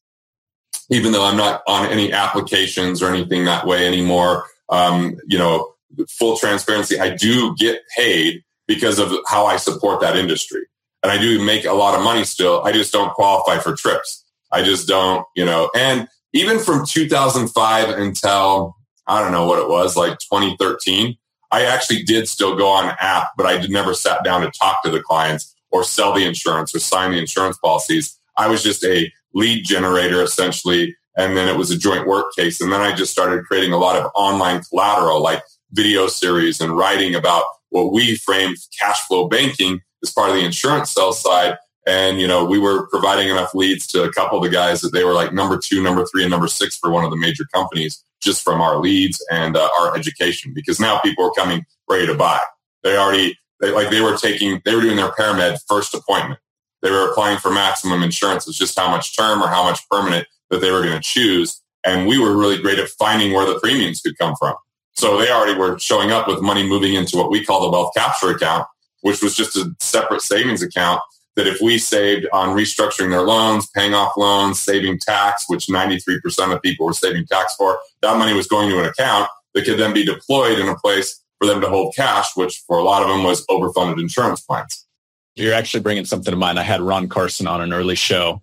even though I'm not on any applications or anything that way anymore. Um, you know, full transparency, I do get paid because of how I support that industry. And I do make a lot of money still. I just don't qualify for trips. I just don't, you know, and even from 2005 until I don't know what it was, like 2013, I actually did still go on app, but I never sat down to talk to the clients or sell the insurance or sign the insurance policies. I was just a lead generator essentially. And then it was a joint work case. And then I just started creating a lot of online collateral like video series and writing about what we framed cash flow banking as part of the insurance sales side. And, you know, we were providing enough leads to a couple of the guys that they were like number two, number three, and number six for one of the major companies just from our leads and uh, our education because now people are coming ready to buy. They already, they, like they were taking, they were doing their paramed first appointment. They were applying for maximum insurance. It's just how much term or how much permanent that they were going to choose. And we were really great at finding where the premiums could come from. So they already were showing up with money moving into what we call the wealth capture account, which was just a separate savings account that if we saved on restructuring their loans, paying off loans, saving tax, which 93% of people were saving tax for, that money was going to an account that could then be deployed in a place for them to hold cash, which for a lot of them was overfunded insurance plans. You're actually bringing something to mind. I had Ron Carson on an early show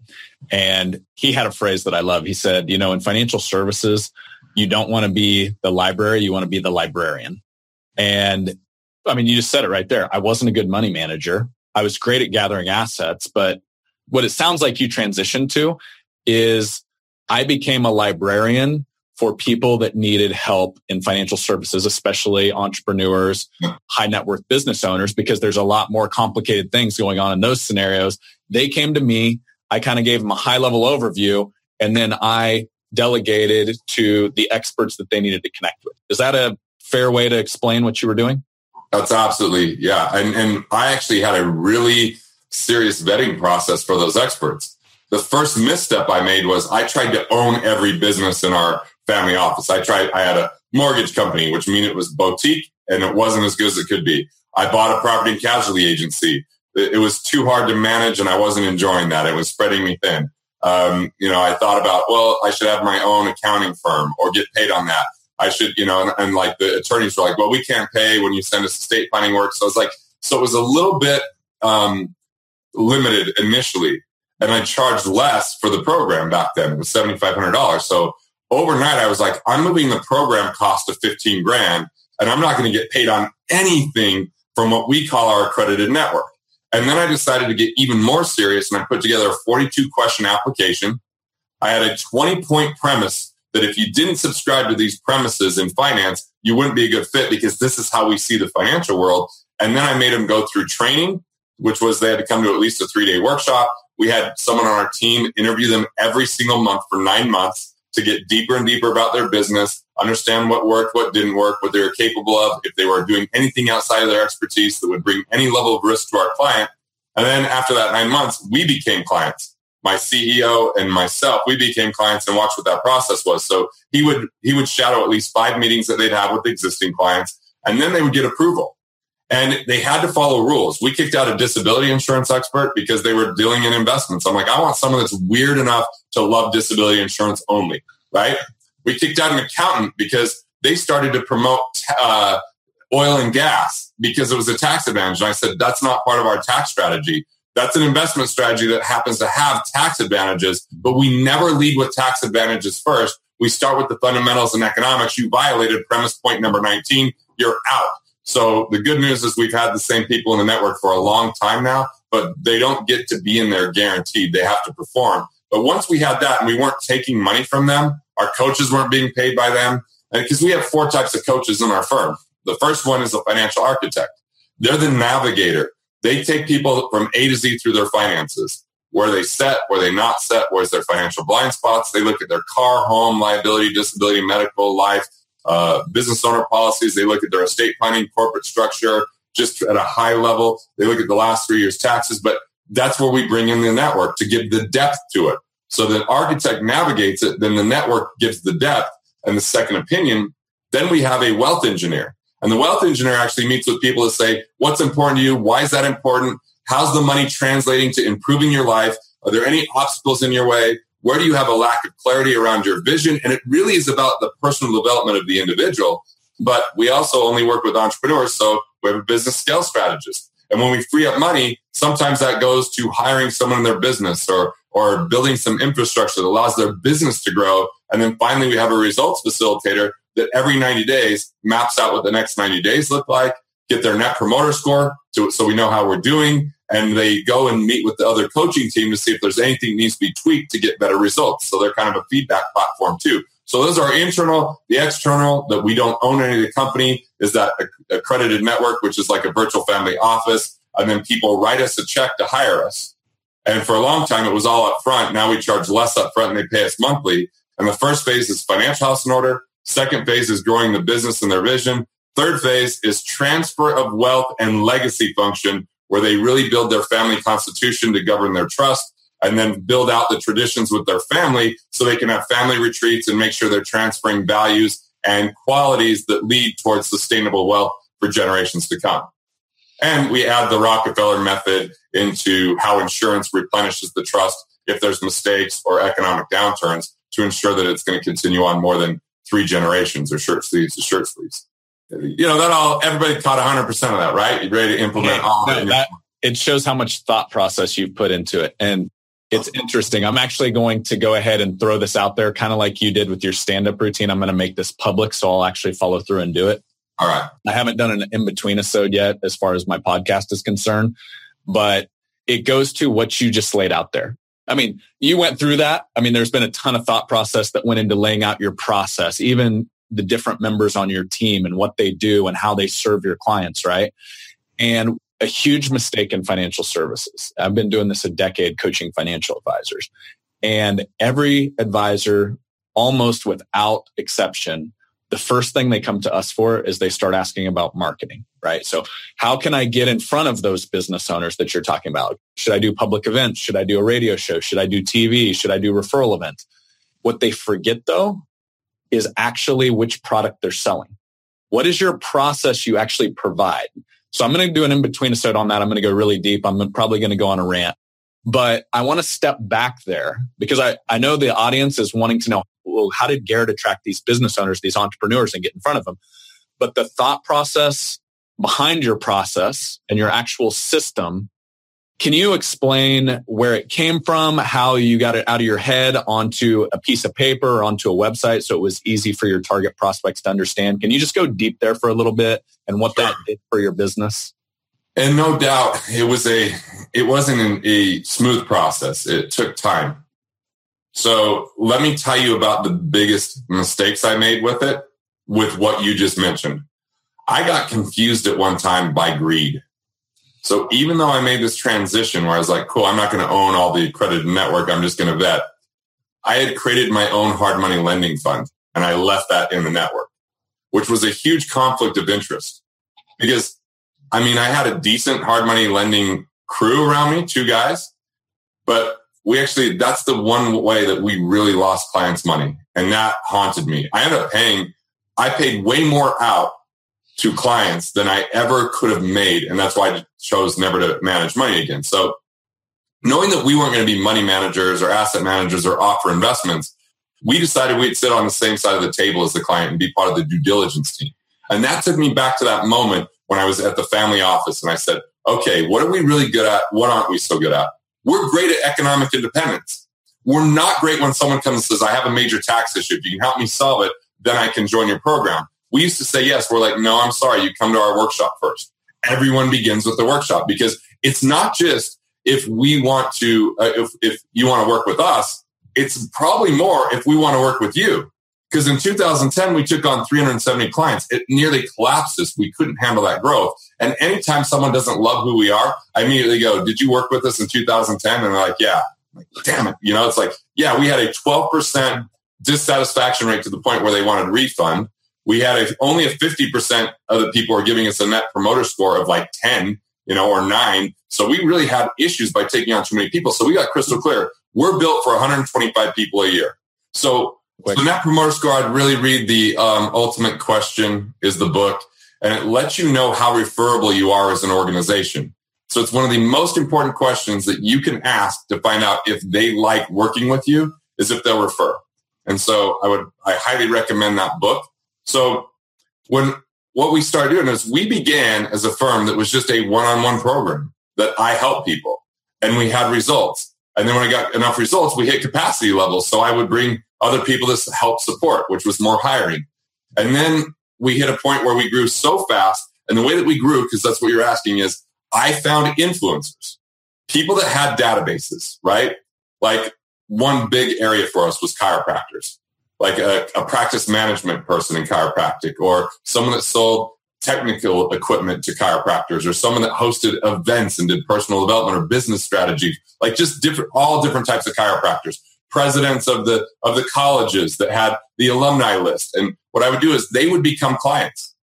and he had a phrase that I love. He said, you know, in financial services, you don't want to be the library, you want to be the librarian. And I mean, you just said it right there. I wasn't a good money manager. I was great at gathering assets, but what it sounds like you transitioned to is I became a librarian for people that needed help in financial services, especially entrepreneurs, high net worth business owners, because there's a lot more complicated things going on in those scenarios. They came to me. I kind of gave them a high level overview and then I delegated to the experts that they needed to connect with. Is that a fair way to explain what you were doing? That's absolutely, yeah. And, and I actually had a really serious vetting process for those experts. The first misstep I made was I tried to own every business in our family office. I tried, I had a mortgage company, which mean it was boutique and it wasn't as good as it could be. I bought a property and casualty agency. It, it was too hard to manage and I wasn't enjoying that. It was spreading me thin. Um, you know, I thought about, well, I should have my own accounting firm or get paid on that. I should, you know, and, and, like the attorneys were like, well, we can't pay when you send us estate planning work. So it's like, so it was a little bit um, limited initially. And I charged less for the program back then. It was $7,500. So overnight, I was like, I'm moving the program cost to 15 grand and I'm not going to get paid on anything from what we call our accredited network. And then I decided to get even more serious and I put together a 42 question application. I had a 20 point premise that if you didn't subscribe to these premises in finance, you wouldn't be a good fit because this is how we see the financial world. And then I made them go through training, which was they had to come to at least a three day workshop. We had someone on our team interview them every single month for nine months to get deeper and deeper about their business, understand what worked, what didn't work, what they were capable of, if they were doing anything outside of their expertise that would bring any level of risk to our client. And then after that nine months, we became clients my CEO and myself, we became clients and watched what that process was. So he would he would shadow at least five meetings that they'd have with existing clients, and then they would get approval. And they had to follow rules. We kicked out a disability insurance expert because they were dealing in investments. I'm like, I want someone that's weird enough to love disability insurance only, right? We kicked out an accountant because they started to promote uh, oil and gas because it was a tax advantage. And I said, that's not part of our tax strategy. That's an investment strategy that happens to have tax advantages, but we never lead with tax advantages first. We start with the fundamentals and economics. You violated premise point number 19. You're out. So the good news is we've had the same people in the network for a long time now, but they don't get to be in there guaranteed. They have to perform. But once we had that and we weren't taking money from them, our coaches weren't being paid by them. Because we have four types of coaches in our firm. The first one is a financial architect. They're the navigator. They take people from A to Z through their finances. Where they set, where they not set, where's their financial blind spots. They look at their car, home, liability, disability, medical, life, uh, business owner policies. They look at their estate planning, corporate structure, just at a high level. They look at the last three years' taxes, but that's where we bring in the network to give the depth to it. So the architect navigates it, then the network gives the depth. and the second opinion. Then we have a wealth engineer. And the wealth engineer actually meets with people to say, what's important to you? Why is that important? How's the money translating to improving your life? Are there any obstacles in your way? Where do you have a lack of clarity around your vision? And it really is about the personal development of the individual. But we also only work with entrepreneurs. So we have a business scale strategist. And when we free up money, sometimes that goes to hiring someone in their business or, or building some infrastructure that allows their business to grow. And then finally, we have a results facilitator that every 90 days maps out what the next 90 days look like, get their net promoter score to, so we know how we're doing. And they go and meet with the other coaching team to see if there's anything needs to be tweaked to get better results. So they're kind of a feedback platform too. So those are internal. The external that we don't own any of the company is that accredited network, which is like a virtual family office. And then people write us a check to hire us. And for a long time, it was all up front. Now we charge less up front and they pay us monthly. And the first phase is financial house in order. Second phase is growing the business and their vision. Third phase is transfer of wealth and legacy function, where they really build their family constitution to govern their trust and then build out the traditions with their family so they can have family retreats and make sure they're transferring values and qualities that lead towards sustainable wealth for generations to come. And we add the Rockefeller method into how insurance replenishes the trust if there's mistakes or economic downturns to ensure that it's going to continue on more than three generations or shirt sleeves to shirt sleeves. You know, that all, everybody caught 100% of that, right? You're ready to implement yeah, all no, that. It shows how much thought process you've put into it. And it's interesting. I'm actually going to go ahead and throw this out there, kind of like you did with your stand up routine. I'm going to make this public, so I'll actually follow through and do it. All right. I haven't done an in between episode yet as far as my podcast is concerned, but it goes to what you just laid out there. I mean, you went through that. I mean, there's been a ton of thought process that went into laying out your process, even the different members on your team and what they do and how they serve your clients, right? And a huge mistake in financial services. I've been doing this a decade coaching financial advisors. And every advisor, almost without exception, the first thing they come to us for is they start asking about marketing, right? So how can I get in front of those business owners that you're talking about? Should I do public events? Should I do a radio show? Should I do TV? Should I do referral events? What they forget though is actually which product they're selling. What is your process you actually provide? So I'm going to do an in-between episode on that. I'm going to go really deep. I'm probably going to go on a rant, but I want to step back there because I, I know the audience is wanting to know well, how did Garrett attract these business owners, these entrepreneurs and get in front of them? But the thought process behind your process and your actual system, can you explain where it came from, how you got it out of your head onto a piece of paper or onto a website so it was easy for your target prospects to understand? Can you just go deep there for a little bit and what that did for your business? And no doubt it was a it wasn't an, a smooth process. It took time. So let me tell you about the biggest mistakes I made with it, with what you just mentioned. I got confused at one time by greed. So even though I made this transition where I was like, cool, I'm not going to own all the accredited network. I'm just going to vet. I had created my own hard money lending fund and I left that in the network, which was a huge conflict of interest because I mean, I had a decent hard money lending crew around me, two guys, but we actually, that's the one way that we really lost clients money. And that haunted me. I ended up paying, I paid way more out to clients than I ever could have made. And that's why I chose never to manage money again. So knowing that we weren't going to be money managers or asset managers or offer investments, we decided we'd sit on the same side of the table as the client and be part of the due diligence team. And that took me back to that moment when I was at the family office and I said, okay, what are we really good at? What aren't we so good at? We're great at economic independence. We're not great when someone comes and says, I have a major tax issue. If you can help me solve it, then I can join your program. We used to say yes. We're like, no, I'm sorry. You come to our workshop first. Everyone begins with the workshop because it's not just if we want to, uh, if, if you want to work with us, it's probably more if we want to work with you. Because in 2010, we took on 370 clients. It nearly collapsed us. We couldn't handle that growth. And anytime someone doesn't love who we are, I immediately go, did you work with us in 2010? And they're like, yeah. I'm like, damn it. You know, it's like, yeah, we had a 12% dissatisfaction rate to the point where they wanted refund. We had a, only a 50% of the people are giving us a net promoter score of like 10, you know, or nine. So we really had issues by taking on too many people. So we got crystal clear. We're built for 125 people a year. So So Net Promoter Score, I'd really read the um, Ultimate Question is the book, and it lets you know how referable you are as an organization. So it's one of the most important questions that you can ask to find out if they like working with you is if they'll refer. And so I would, I highly recommend that book. So when what we started doing is we began as a firm that was just a one-on-one program that I help people and we had results. And then when I got enough results, we hit capacity levels. So I would bring other people to help support, which was more hiring. And then we hit a point where we grew so fast. And the way that we grew, because that's what you're asking is I found influencers, people that had databases, right? Like one big area for us was chiropractors, like a, a practice management person in chiropractic or someone that sold technical equipment to chiropractors or someone that hosted events and did personal development or business strategy, like just different, all different types of chiropractors, presidents of the, of the colleges that had the alumni list. And what I would do is they would become clients.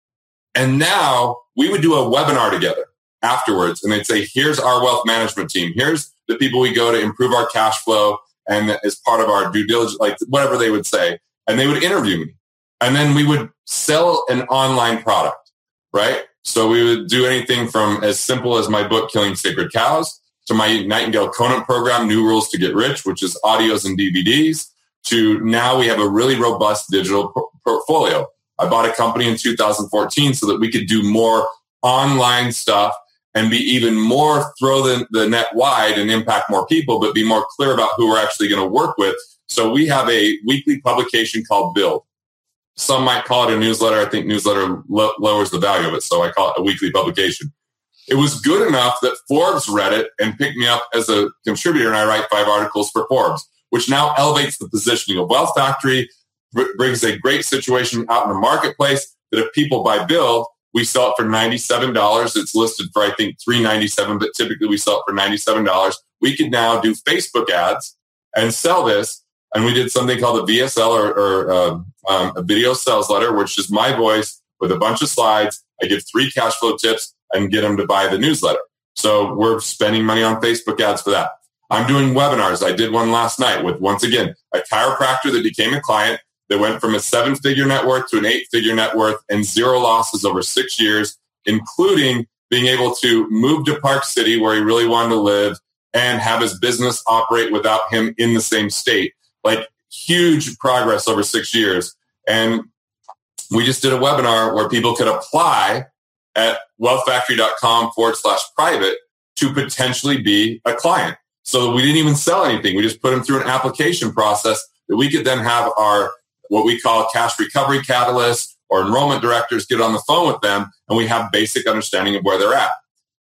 And now we would do a webinar together afterwards and they'd say, here's our wealth management team. Here's the people we go to improve our cash flow and as part of our due diligence, like whatever they would say. And they would interview me. And then we would sell an online product, right? So we would do anything from as simple as my book, Killing Sacred Cows, to my Nightingale Conant program, New Rules to Get Rich, which is audios and DVDs, to now we have a really robust digital portfolio. I bought a company in 2014 so that we could do more online stuff and be even more throw the, the net wide and impact more people, but be more clear about who we're actually going to work with. So we have a weekly publication called Build. Some might call it a newsletter. I think newsletter lo- lowers the value of it. So I call it a weekly publication. It was good enough that Forbes read it and picked me up as a contributor. And I write five articles for Forbes, which now elevates the positioning of Wealth Factory, brings a great situation out in the marketplace that if people buy Build, we sell it for $97. It's listed for, I think, 397, but typically we sell it for $97. We could now do Facebook ads and sell this. And we did something called a VSL or, or um, um, a video sales letter, which is my voice with a bunch of slides. I give three cash flow tips and get them to buy the newsletter. So we're spending money on Facebook ads for that. I'm doing webinars. I did one last night with, once again, a chiropractor that became a client that went from a seven figure net worth to an eight figure net worth and zero losses over six years, including being able to move to Park City where he really wanted to live and have his business operate without him in the same state. Like huge progress over six years. And we just did a webinar where people could apply at wealthfactory.com forward slash private to potentially be a client. So we didn't even sell anything. We just put them through an application process that we could then have our what we call cash recovery catalysts or enrollment directors get on the phone with them and we have basic understanding of where they're at.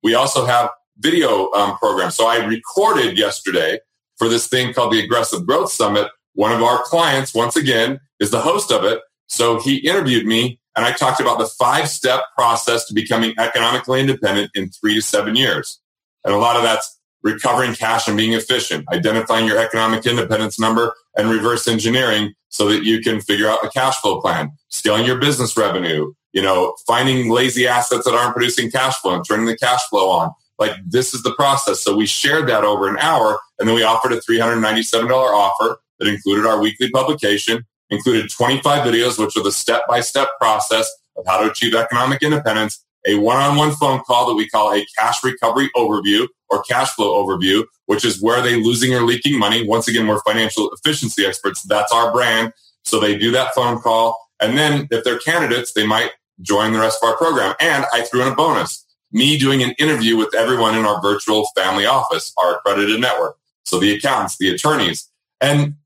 We also have video um, programs. So I recorded yesterday for this thing called the Aggressive Growth Summit. One of our clients, once again, is the host of it. So he interviewed me and I talked about the five step process to becoming economically independent in three to seven years. And a lot of that's recovering cash and being efficient, identifying your economic independence number and reverse engineering so that you can figure out a cash flow plan, scaling your business revenue, you know, finding lazy assets that aren't producing cash flow and turning the cash flow on. Like this is the process. So we shared that over an hour and then we offered a $397 offer that included our weekly publication, included 25 videos, which are the step-by-step process of how to achieve economic independence, a one-on-one phone call that we call a cash recovery overview or cash flow overview, which is where they losing or leaking money. Once again, we're financial efficiency experts. That's our brand. So they do that phone call. And then if they're candidates, they might join the rest of our program. And I threw in a bonus, me doing an interview with everyone in our virtual family office, our accredited network. So the accountants, the attorneys, and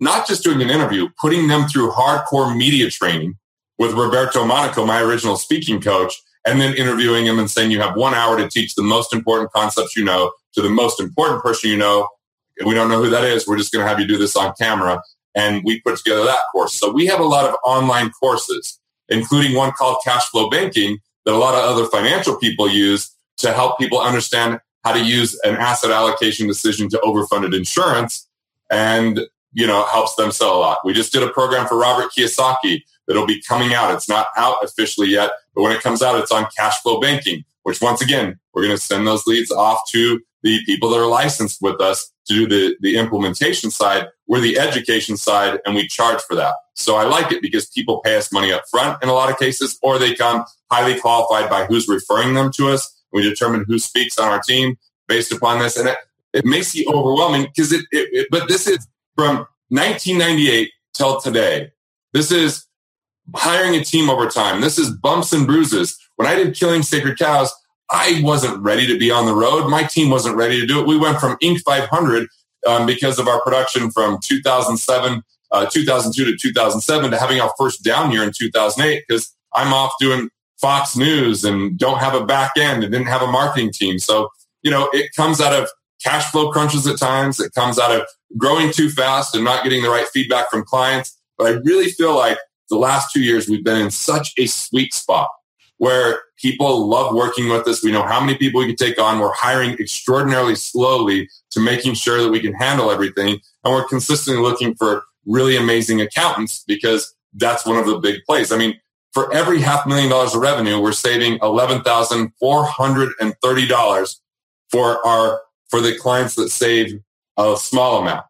not just doing an interview, putting them through hardcore media training with Roberto Monaco, my original speaking coach, and then interviewing him and saying you have one hour to teach the most important concepts you know to the most important person you know. We don't know who that is. We're just going to have you do this on camera. And we put together that course. So we have a lot of online courses, including one called Cash Flow Banking that a lot of other financial people use to help people understand how to use an asset allocation decision to overfunded insurance and, you know, helps them sell a lot. We just did a program for Robert Kiyosaki that'll be coming out. It's not out officially yet, but when it comes out, it's on cash flow banking, which once again, we're going to send those leads off to the people that are licensed with us to do the, the implementation side. We're the education side and we charge for that. So I like it because people pay us money up front in a lot of cases, or they come highly qualified by who's referring them to us. We determine who speaks on our team based upon this. And it, it makes you overwhelming because it, it, it, but this is from 1998 till today. This is hiring a team over time. This is bumps and bruises. When I did Killing Sacred Cows, I wasn't ready to be on the road. My team wasn't ready to do it. We went from Inc. 500 um, because of our production from 2007, uh, 2002 to 2007 to having our first down year in 2008 because I'm off doing Fox News and don't have a back end and didn't have a marketing team. So, you know, it comes out of cash flow crunches at times. It comes out of growing too fast and not getting the right feedback from clients. But I really feel like the last two years we've been in such a sweet spot where people love working with us. We know how many people we can take on. We're hiring extraordinarily slowly to making sure that we can handle everything. And we're consistently looking for really amazing accountants because that's one of the big plays. I mean, for every half million dollars of revenue, we're saving $11,430 for our, for the clients that save a small amount.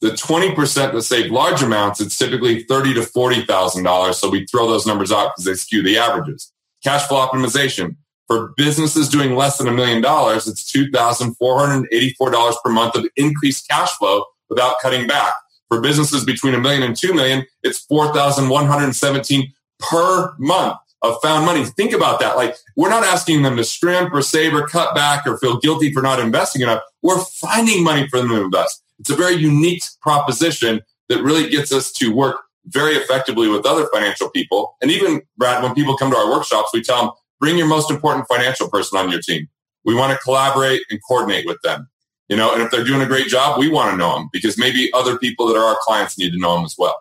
The 20% that save large amounts, it's typically thirty to $40,000. So we throw those numbers out because they skew the averages. Cash flow optimization. For businesses doing less than a million dollars, it's $2,484 per month of increased cash flow without cutting back. For businesses between a million and two million, it's 4,117 per month of found money. Think about that. Like we're not asking them to scrimp or save or cut back or feel guilty for not investing enough. We're finding money for them to invest. It's a very unique proposition that really gets us to work very effectively with other financial people. And even, Brad, when people come to our workshops, we tell them, bring your most important financial person on your team. We want to collaborate and coordinate with them. You know, and if they're doing a great job, we want to know them because maybe other people that are our clients need to know them as well.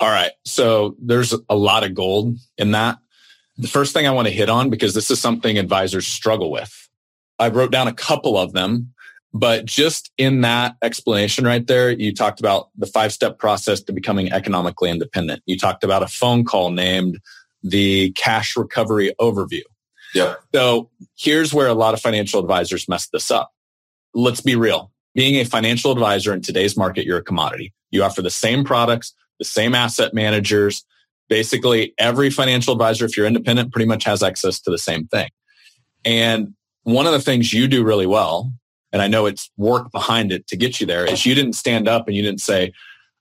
All right. So there's a lot of gold in that. The first thing I want to hit on, because this is something advisors struggle with. I wrote down a couple of them but just in that explanation right there, you talked about the five step process to becoming economically independent. You talked about a phone call named the cash recovery overview. Yeah. So here's where a lot of financial advisors mess this up. Let's be real. Being a financial advisor in today's market, you're a commodity. You offer the same products, the same asset managers. Basically, every financial advisor, if you're independent, pretty much has access to the same thing. And one of the things you do really well and I know it's work behind it to get you there, is you didn't stand up and you didn't say,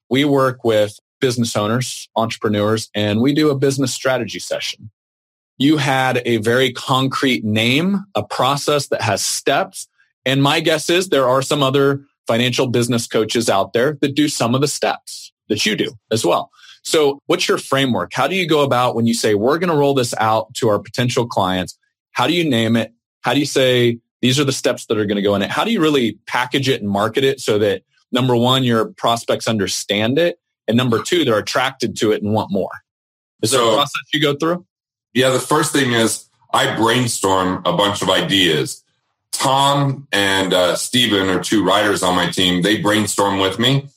we work with business owners, entrepreneurs, and we do a business strategy session. You had a very concrete name, a process that has steps. And my guess is there are some other financial business coaches out there that do some of the steps that you do as well. So what's your framework? How do you go about when you say, we're going to roll this out to our potential clients? How do you name it? How do you say, these are the steps that are going to go in it. How do you really package it and market it so that number one, your prospects understand it, and number two, they're attracted to it and want more? Is so, there a process you go through? Yeah, the first thing is I brainstorm a bunch of ideas. Tom and uh, Stephen are two writers on my team. They brainstorm with me,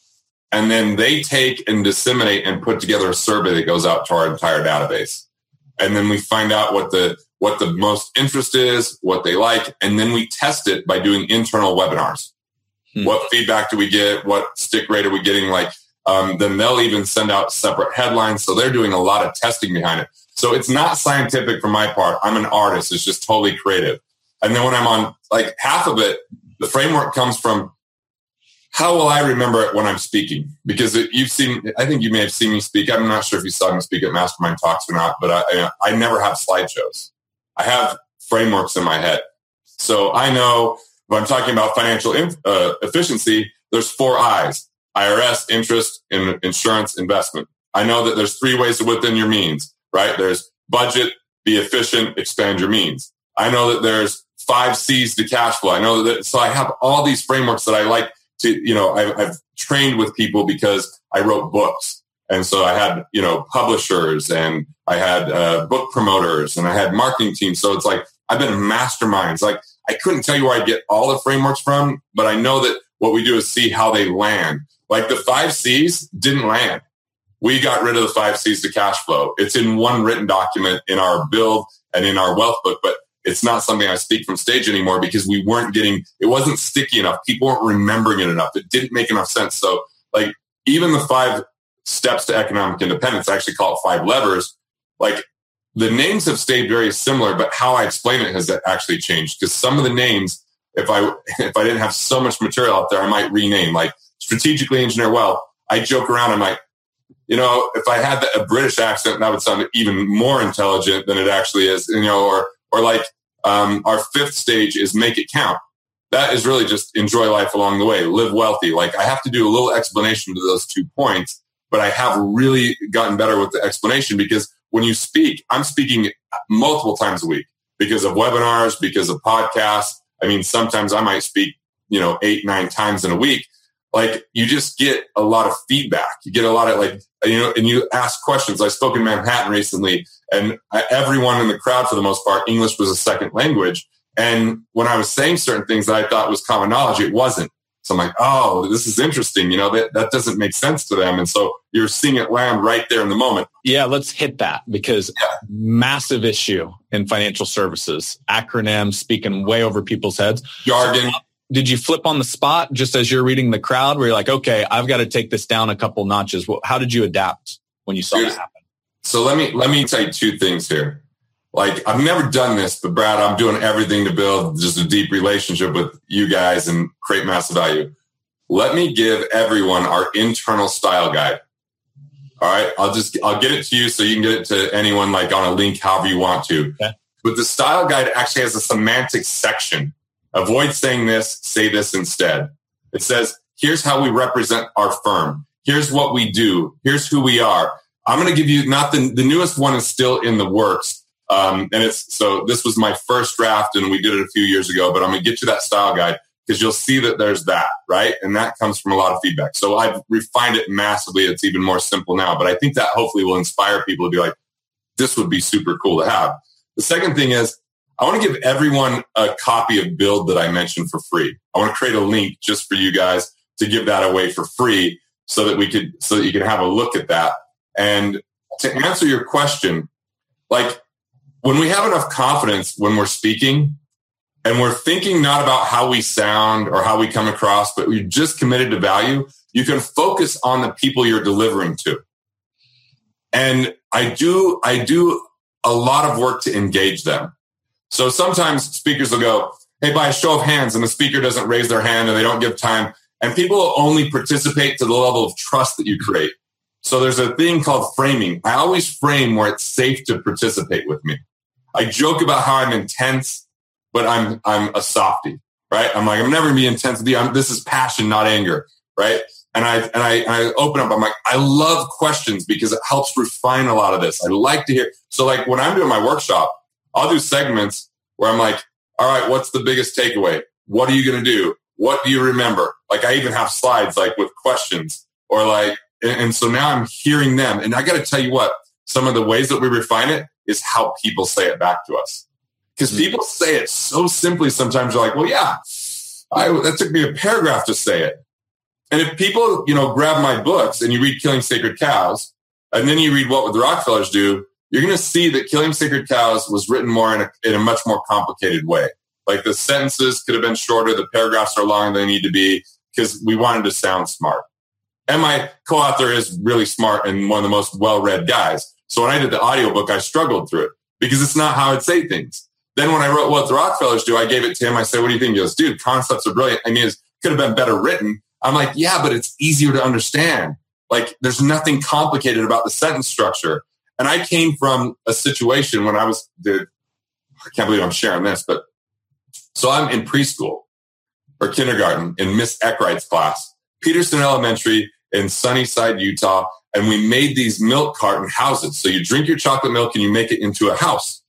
and then they take and disseminate and put together a survey that goes out to our entire database. And then we find out what the what the most interest is, what they like, and then we test it by doing internal webinars. Hmm. What feedback do we get? What stick rate are we getting? Like, um, then they'll even send out separate headlines. So they're doing a lot of testing behind it. So it's not scientific for my part. I'm an artist. It's just totally creative. And then when I'm on like half of it, the framework comes from how will I remember it when I'm speaking? Because you've seen, I think you may have seen me speak. I'm not sure if you saw me speak at Mastermind Talks or not, but I, I never have slideshows. I have frameworks in my head. So I know when I'm talking about financial uh, efficiency, there's four I's, IRS, interest, in, insurance, investment. I know that there's three ways to within your means, right? There's budget, be efficient, expand your means. I know that there's five C's to cash flow. I know that, so I have all these frameworks that I like to, you know, I've, I've trained with people because I wrote books. And so I had, you know, publishers and I had uh, book promoters and I had marketing teams. So it's like I've been masterminds. Like I couldn't tell you where I get all the frameworks from, but I know that what we do is see how they land. Like the five C's didn't land. We got rid of the five C's to cash flow. It's in one written document in our build and in our wealth book, but it's not something I speak from stage anymore because we weren't getting, it wasn't sticky enough. People weren't remembering it enough. It didn't make enough sense. So like even the five steps to economic independence, I actually call it five levers. Like the names have stayed very similar, but how I explain it has actually changed because some of the names, if I, *laughs* if I didn't have so much material out there, I might rename like strategically engineer well. I joke around. I might, you know, if I had a British accent, that would sound even more intelligent than it actually is, you know, or, or like, um, our fifth stage is make it count. That is really just enjoy life along the way, live wealthy. Like I have to do a little explanation to those two points, but I have really gotten better with the explanation because when you speak, I'm speaking multiple times a week because of webinars, because of podcasts. I mean, sometimes I might speak, you know, eight, nine times in a week like you just get a lot of feedback. You get a lot of like, you know, and you ask questions. I spoke in Manhattan recently and everyone in the crowd, for the most part, English was a second language. And when I was saying certain things that I thought was common knowledge, it wasn't. So I'm like, oh, this is interesting. You know, that, that doesn't make sense to them. And so you're seeing it land right there in the moment. Yeah, let's hit that because yeah. massive issue in financial services, acronyms speaking way over people's heads. Jargon did you flip on the spot just as you're reading the crowd where you're like, okay, I've got to take this down a couple notches? How did you adapt when you saw Here's, that happen? So let me let me tell you two things here. Like I've never done this, but Brad, I'm doing everything to build just a deep relationship with you guys and create massive value. Let me give everyone our internal style guide. All right, I'll just I'll get it to you so you can get it to anyone like on a link, however you want to. Okay. But the style guide actually has a semantic section Avoid saying this, say this instead. It says, here's how we represent our firm. Here's what we do. Here's who we are. I'm going to give you not the, the newest one is still in the works. Um, and it's so this was my first draft and we did it a few years ago, but I'm going to get you that style guide because you'll see that there's that, right? And that comes from a lot of feedback. So I've refined it massively. It's even more simple now, but I think that hopefully will inspire people to be like, this would be super cool to have. The second thing is I want to give everyone a copy of Build that I mentioned for free. I want to create a link just for you guys to give that away for free so that we could, so that you can have a look at that. And to answer your question, like when we have enough confidence when we're speaking and we're thinking not about how we sound or how we come across, but we're just committed to value, you can focus on the people you're delivering to. And I do, I do a lot of work to engage them. So sometimes speakers will go, Hey, by a show of hands, and the speaker doesn't raise their hand and they don't give time. And people only participate to the level of trust that you create. So there's a thing called framing. I always frame where it's safe to participate with me. I joke about how I'm intense, but I'm, I'm a softy, right? I'm like, I'm never gonna be intense with you. I'm, this is passion, not anger, right? And I, and I, and I open up, I'm like, I love questions because it helps refine a lot of this. I like to hear. So like when I'm doing my workshop, I'll do segments where I'm like, all right, what's the biggest takeaway? What are you going to do? What do you remember? Like I even have slides like with questions or like, and, and so now I'm hearing them. And I got to tell you what, some of the ways that we refine it is how people say it back to us. Because mm-hmm. people say it so simply sometimes you're like, well, yeah, I, that took me a paragraph to say it. And if people, you know, grab my books and you read Killing Sacred Cows, and then you read What Would the Rockefellers Do, you're going to see that Killing Sacred Cows was written more in a, in a much more complicated way. Like the sentences could have been shorter, the paragraphs are longer than they need to be because we wanted to sound smart. And my co-author is really smart and one of the most well-read guys. So when I did the audiobook, I struggled through it because it's not how I'd say things. Then when I wrote What the Rockefellers Do, I gave it to him. I said, what do you think? He goes, dude, concepts are brilliant. I mean, it could have been better written. I'm like, yeah, but it's easier to understand. Like there's nothing complicated about the sentence structure. And I came from a situation when I was, the, I can't believe I'm sharing this, but so I'm in preschool or kindergarten in Miss Eckright's class, Peterson Elementary in Sunnyside, Utah. And we made these milk carton houses. So you drink your chocolate milk and you make it into a house.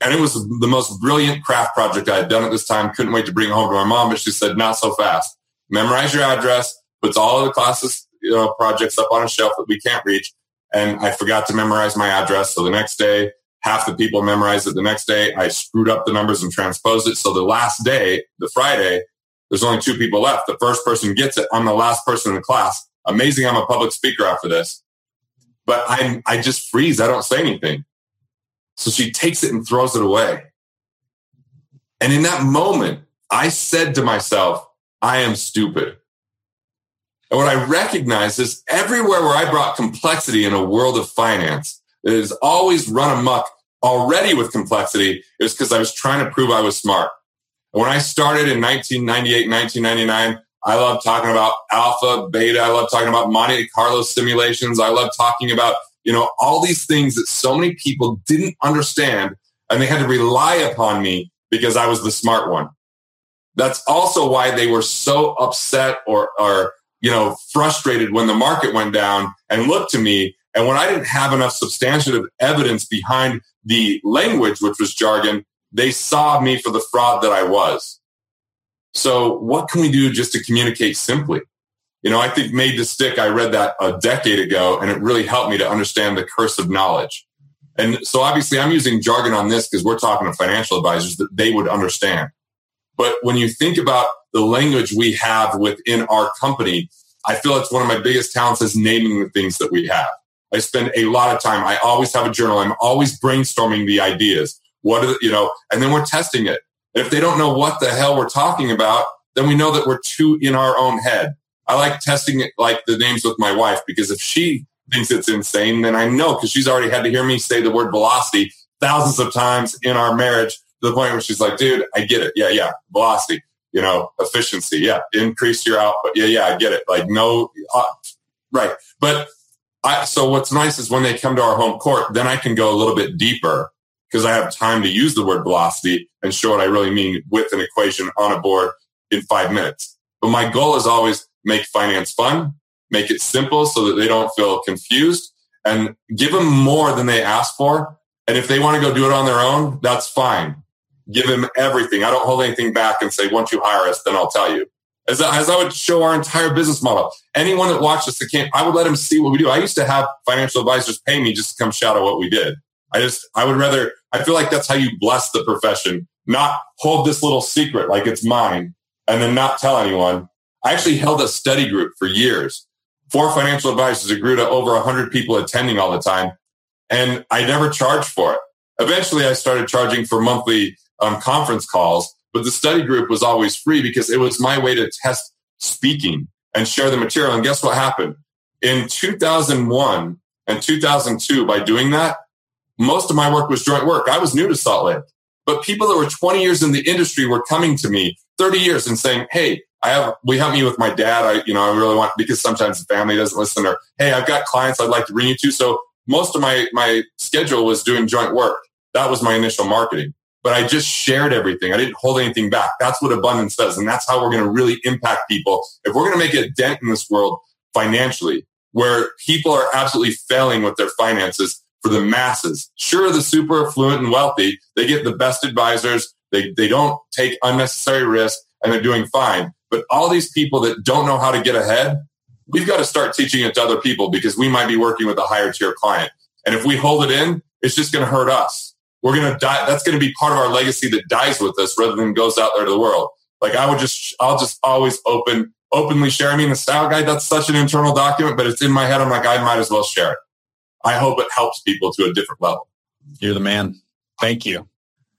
And it was the most brilliant craft project I had done at this time. Couldn't wait to bring it home to my mom, but she said, not so fast. Memorize your address, puts all of the classes, you know, projects up on a shelf that we can't reach and I forgot to memorize my address. So the next day, half the people memorized it. The next day, I screwed up the numbers and transposed it. So the last day, the Friday, there's only two people left. The first person gets it. I'm the last person in the class. Amazing. I'm a public speaker after this, but I I just freeze. I don't say anything. So she takes it and throws it away. And in that moment, I said to myself, I am stupid. And what I recognize is everywhere where I brought complexity in a world of finance that is always run amok already with complexity, it was because I was trying to prove I was smart. And when I started in 1998, 1999, I love talking about alpha, beta. I love talking about Monte Carlo simulations. I love talking about, you know, all these things that so many people didn't understand and they had to rely upon me because I was the smart one. That's also why they were so upset or, or, you know, frustrated when the market went down and looked to me. And when I didn't have enough substantive evidence behind the language, which was jargon, they saw me for the fraud that I was. So what can we do just to communicate simply? You know, I think Made to Stick, I read that a decade ago and it really helped me to understand the curse of knowledge. And so obviously I'm using jargon on this because we're talking to financial advisors that they would understand. But when you think about the language we have within our company, I feel it's one of my biggest talents is naming the things that we have. I spend a lot of time. I always have a journal. I'm always brainstorming the ideas. What are the, you know, and then we're testing it. If they don't know what the hell we're talking about, then we know that we're too in our own head. I like testing it like the names with my wife because if she thinks it's insane, then I know because she's already had to hear me say the word velocity thousands of times in our marriage to the point where she's like, dude, I get it. Yeah, yeah. Velocity, you know, efficiency. Yeah. Increase your output. Yeah, yeah, I get it. Like, no, uh, right. But I, so what's nice is when they come to our home court, then I can go a little bit deeper because I have time to use the word velocity and show what I really mean with an equation on a board in five minutes. But my goal is always make finance fun, make it simple so that they don't feel confused and give them more than they ask for. And if they want to go do it on their own, that's fine. Give him everything. I don't hold anything back and say, once you hire us, then I'll tell you. As, as I would show our entire business model. Anyone that watched us that came, I would let them see what we do. I used to have financial advisors pay me just to come shadow what we did. I just, I would rather, I feel like that's how you bless the profession, not hold this little secret like it's mine and then not tell anyone. I actually held a study group for years. Four financial advisors. It grew to over 100 people attending all the time. And I never charged for it. Eventually, I started charging for monthly um, conference calls, but the study group was always free because it was my way to test speaking and share the material. And guess what happened? In 2001 and 2002, by doing that, most of my work was joint work. I was new to Salt Lake, but people that were 20 years in the industry were coming to me 30 years and saying, Hey, I have, we help me with my dad. I, you know, I really want, because sometimes the family doesn't listen or, Hey, I've got clients I'd like to bring you to. So most of my, my schedule was doing joint work. That was my initial marketing, but I just shared everything. I didn't hold anything back. That's what abundance does. And that's how we're going to really impact people. If we're going to make a dent in this world financially, where people are absolutely failing with their finances, for the masses. Sure, the super affluent and wealthy, they get the best advisors. They, they don't take unnecessary risk and they're doing fine. But all these people that don't know how to get ahead, we've got to start teaching it to other people because we might be working with a higher tier client. And if we hold it in, it's just going to hurt us. We're going to die. That's going to be part of our legacy that dies with us rather than goes out there to the world. Like I would just, I'll just always open, openly share. I mean, the style guide, that's such an internal document, but it's in my head. I'm like, I might as well share it. I hope it helps people to a different level. You're the man. Thank you.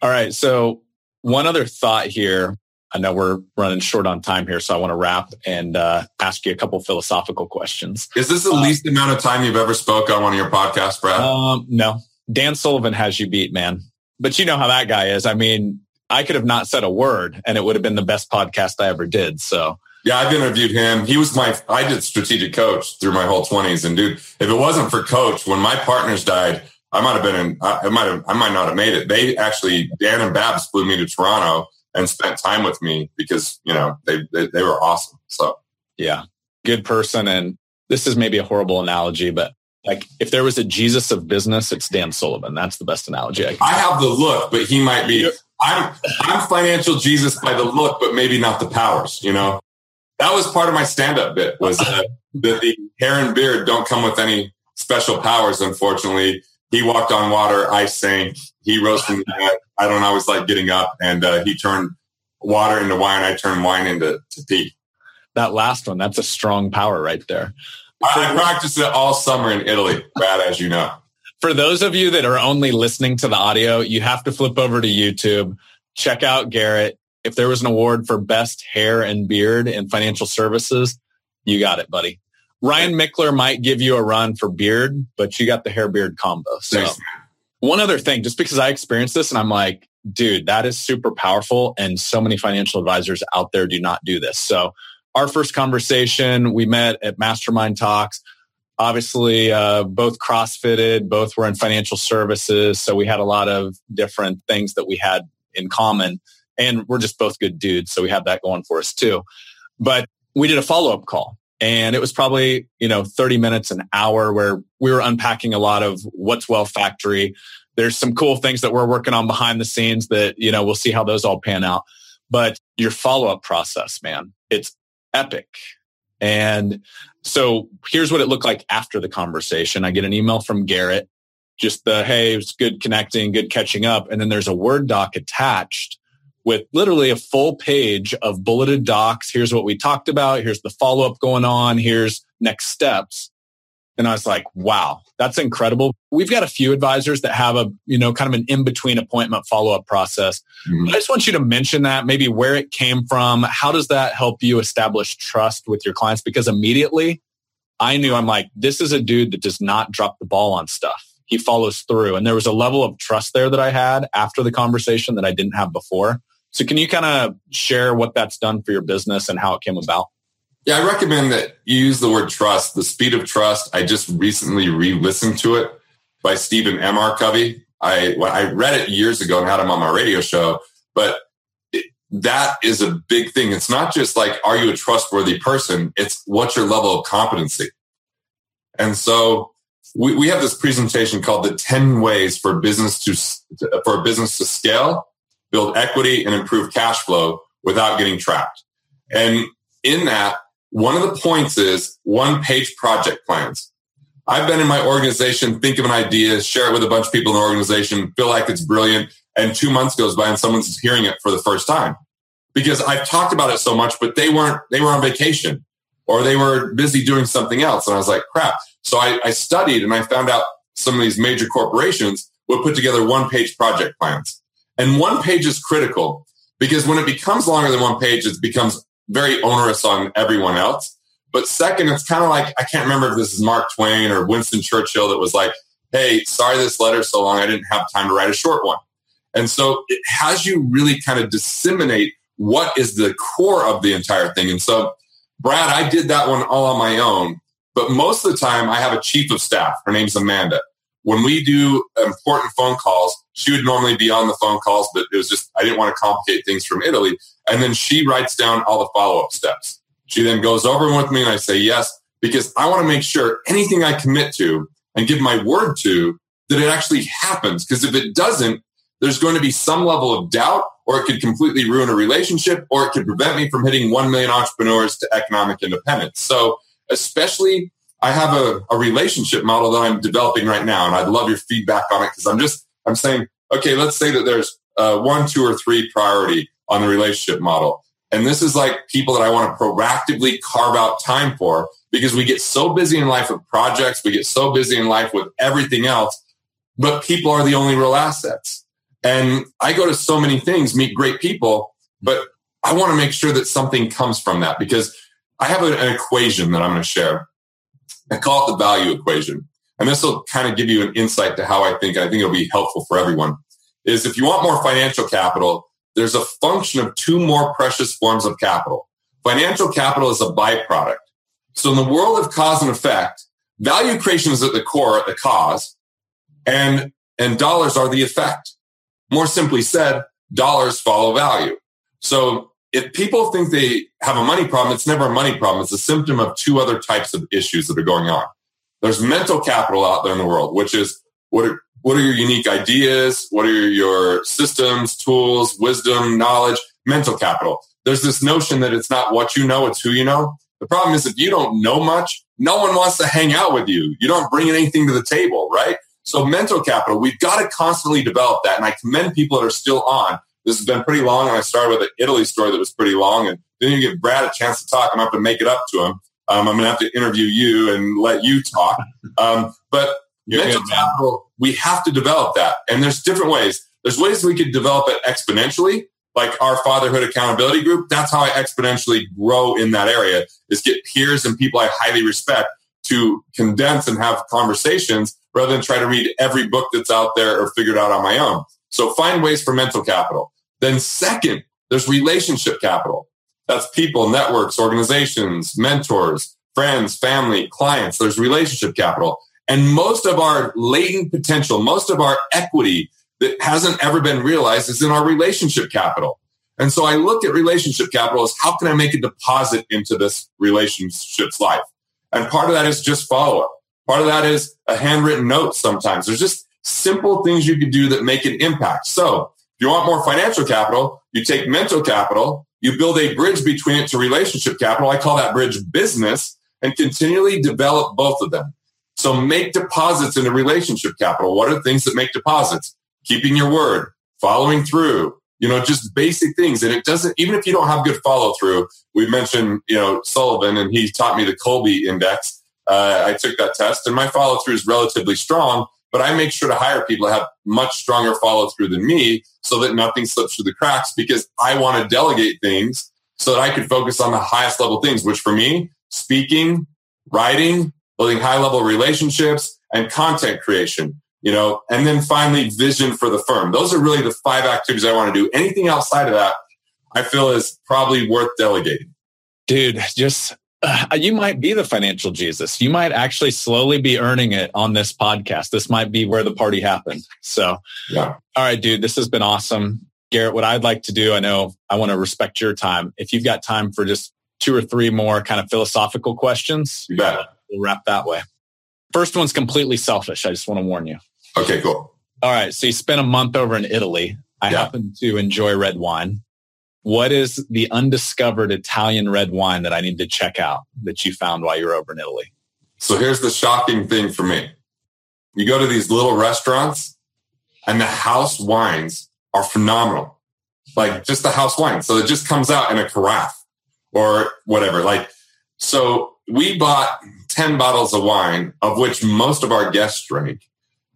All right. So one other thought here. I know we're running short on time here, so I want to wrap and uh, ask you a couple philosophical questions. Is this the uh, least amount of time you've ever spoke on one of your podcasts, Brad? Um, no. Dan Sullivan has you beat, man. But you know how that guy is. I mean, I could have not said a word and it would have been the best podcast I ever did. So yeah, I've interviewed him. He was my, I did strategic coach through my whole twenties. And dude, if it wasn't for coach, when my partners died, I might have been in, I might have, I might not have made it. They actually, Dan and Babs flew me to Toronto and spent time with me because, you know, they, they, they were awesome. So yeah, good person. And this is maybe a horrible analogy, but like if there was a Jesus of business, it's Dan Sullivan. That's the best analogy. I, I have the look, but he might be. I'm I'm financial Jesus by the look, but maybe not the powers. You know that was part of my stand-up bit was that the hair and beard don't come with any special powers. Unfortunately, he walked on water, I sank. He rose from the dead. I don't always like getting up, and uh, he turned water into wine. I turned wine into to pee. That last one, that's a strong power right there. I, I practiced it all summer in Italy, Brad, as you know. *laughs* For those of you that are only listening to the audio, you have to flip over to YouTube check out Garrett. If there was an award for best hair and beard in financial services, you got it, buddy. Ryan Michler might give you a run for beard, but you got the hair beard combo. So Thanks, one other thing, just because I experienced this and I'm like, dude, that is super powerful. And so many financial advisors out there do not do this. So our first conversation, we met at Mastermind Talks. Obviously, uh, both CrossFitted, both were in financial services. So we had a lot of different things that we had in common. And we're just both good dudes. So we have that going for us too. But we did a follow up call and it was probably, you know, 30 minutes, an hour where we were unpacking a lot of what's Wealth Factory. There's some cool things that we're working on behind the scenes that, you know, we'll see how those all pan out. But your follow up process, man, it's epic. And so here's what it looked like after the conversation. I get an email from Garrett, just the, hey, it's good connecting, good catching up. And then there's a Word doc attached with literally a full page of bulleted docs. Here's what we talked about. Here's the follow up going on. Here's next steps. And I was like, wow, that's incredible. We've got a few advisors that have a, you know, kind of an in between appointment follow up process. Mm-hmm. I just want you to mention that, maybe where it came from. How does that help you establish trust with your clients? Because immediately I knew I'm like, this is a dude that does not drop the ball on stuff. He follows through. And there was a level of trust there that I had after the conversation that I didn't have before. So can you kind of share what that's done for your business and how it came about? Yeah, I recommend that you use the word trust. The speed of trust. I just recently re-listened to it by Stephen M. R. Covey. I I read it years ago and had him on my radio show, but that is a big thing. It's not just like are you a trustworthy person? It's what's your level of competency. And so we, we have this presentation called the 10 ways for business to for a business to scale, build equity and improve cash flow without getting trapped. And in that, one of the points is one page project plans. I've been in my organization, think of an idea, share it with a bunch of people in the organization, feel like it's brilliant. And two months goes by and someone's hearing it for the first time because I've talked about it so much, but they weren't, they were on vacation or they were busy doing something else. And I was like, crap. So I, I studied and I found out some of these major corporations would put together one page project plans. And one page is critical because when it becomes longer than one page, it becomes very onerous on everyone else. But second, it's kind of like I can't remember if this is Mark Twain or Winston Churchill that was like, "Hey, sorry this letter's so long. I didn't have time to write a short one." And so it has you really kind of disseminate what is the core of the entire thing. And so, Brad, I did that one all on my own. But most of the time, I have a chief of staff. Her name's Amanda. When we do important phone calls, she would normally be on the phone calls, but it was just, I didn't want to complicate things from Italy. And then she writes down all the follow up steps. She then goes over them with me and I say yes, because I want to make sure anything I commit to and give my word to that it actually happens. Because if it doesn't, there's going to be some level of doubt or it could completely ruin a relationship or it could prevent me from hitting 1 million entrepreneurs to economic independence. So especially I have a, a relationship model that I'm developing right now and I'd love your feedback on it because I'm just, I'm saying, okay, let's say that there's uh, one, two, or three priority on the relationship model. And this is like people that I want to proactively carve out time for because we get so busy in life with projects. We get so busy in life with everything else, but people are the only real assets. And I go to so many things, meet great people, but I want to make sure that something comes from that because I have an equation that I'm going to share. I call it the value equation. And this will kind of give you an insight to how I think, I think it'll be helpful for everyone is if you want more financial capital, there's a function of two more precious forms of capital. Financial capital is a byproduct. So in the world of cause and effect, value creation is at the core, at the cause, and, and dollars are the effect. More simply said, dollars follow value. So if people think they have a money problem, it's never a money problem. It's a symptom of two other types of issues that are going on. There's mental capital out there in the world, which is what what are your unique ideas? What are your systems, tools, wisdom, knowledge, mental capital? There's this notion that it's not what you know, it's who you know. The problem is if you don't know much, no one wants to hang out with you. You don't bring anything to the table, right? So mental capital, we've got to constantly develop that. And I commend people that are still on. This has been pretty long. And I started with an Italy story that was pretty long. And then you give Brad a chance to talk. I'm going to have to make it up to him. Um, I'm going to have to interview you and let you talk. Um, but You're mental good, capital, we have to develop that. And there's different ways. There's ways we could develop it exponentially, like our fatherhood accountability group. That's how I exponentially grow in that area is get peers and people I highly respect to condense and have conversations rather than try to read every book that's out there or figure it out on my own. So find ways for mental capital. Then second, there's relationship capital. That's people, networks, organizations, mentors, friends, family, clients. There's relationship capital. And most of our latent potential, most of our equity that hasn't ever been realized is in our relationship capital. And so I look at relationship capital as how can I make a deposit into this relationship's life? And part of that is just follow up. Part of that is a handwritten note sometimes. There's just simple things you can do that make an impact. So if you want more financial capital, you take mental capital, you build a bridge between it to relationship capital. I call that bridge business and continually develop both of them. So make deposits in into relationship capital. What are things that make deposits? Keeping your word, following through, you know, just basic things. And it doesn't, even if you don't have good follow through, we mentioned, you know, Sullivan and he taught me the Kolbe index. Uh, I took that test and my follow through is relatively strong, but I make sure to hire people that have much stronger follow through than me so that nothing slips through the cracks because I want to delegate things so that I can focus on the highest level things, which for me, speaking, writing, building high level relationships and content creation, you know, and then finally vision for the firm. Those are really the five activities I want to do. Anything outside of that, I feel is probably worth delegating. Dude, just uh, you might be the financial Jesus. You might actually slowly be earning it on this podcast. This might be where the party happened. So, yeah. All right, dude, this has been awesome. Garrett, what I'd like to do, I know I want to respect your time. If you've got time for just two or three more kind of philosophical questions, you bet. We'll wrap that way. First one's completely selfish. I just want to warn you. Okay, cool. All right. So you spent a month over in Italy. I yeah. happen to enjoy red wine. What is the undiscovered Italian red wine that I need to check out that you found while you were over in Italy? So here's the shocking thing for me. You go to these little restaurants and the house wines are phenomenal. Like just the house wine. So it just comes out in a carafe or whatever. Like, so we bought 10 bottles of wine, of which most of our guests drank.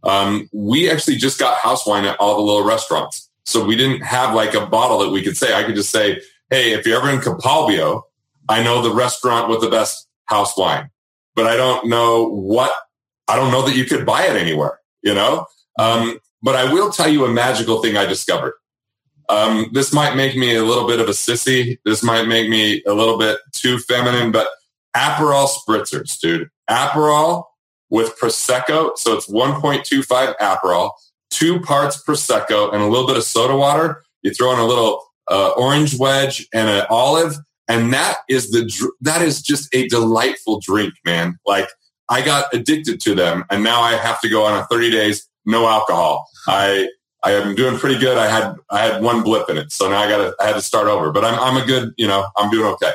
Um, we actually just got house wine at all the little restaurants. So we didn't have like a bottle that we could say. I could just say, hey, if you're ever in Capalbio, I know the restaurant with the best house wine, but I don't know what, I don't know that you could buy it anywhere, you know? Um, but I will tell you a magical thing I discovered. Um, this might make me a little bit of a sissy. This might make me a little bit too feminine, but Aperol spritzers, dude. Aperol with Prosecco. So it's 1.25 Aperol, two parts Prosecco, and a little bit of soda water. You throw in a little uh, orange wedge and an olive. And that is the, that is just a delightful drink, man. Like I got addicted to them and now I have to go on a 30 days, no alcohol. I, I am doing pretty good. I had I had one blip in it, so now I got to I had to start over. But I'm I'm a good you know I'm doing okay.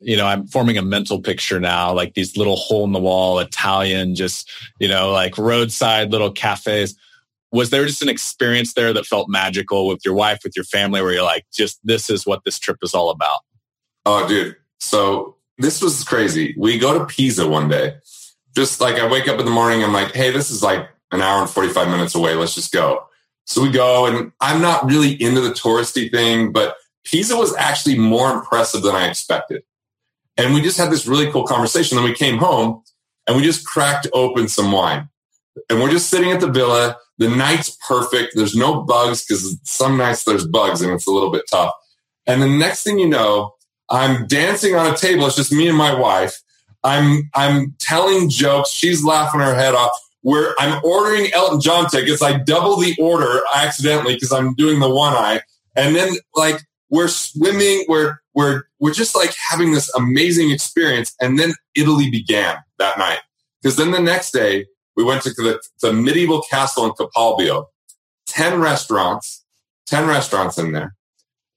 You know, I'm forming a mental picture now, like these little hole in the wall Italian, just you know, like roadside little cafes. Was there just an experience there that felt magical with your wife, with your family, where you're like, just this is what this trip is all about? Oh, dude. So this was crazy. We go to Pisa one day. Just like I wake up in the morning, I'm like, hey, this is like an hour and 45 minutes away. Let's just go. So we go, and I'm not really into the touristy thing, but Pisa was actually more impressive than I expected. And we just had this really cool conversation. Then we came home and we just cracked open some wine. And we're just sitting at the villa. The night's perfect. There's no bugs because some nights there's bugs and it's a little bit tough. And the next thing you know, I'm dancing on a table. It's just me and my wife. I'm I'm telling jokes. She's laughing her head off where I'm ordering Elton John tickets. I double the order accidentally because I'm doing the one eye. And then like we're swimming, we're we're we're just like having this amazing experience. And then Italy began that night. Because then the next day we went to the, the medieval castle in Capalbio, 10 restaurants, 10 restaurants in there,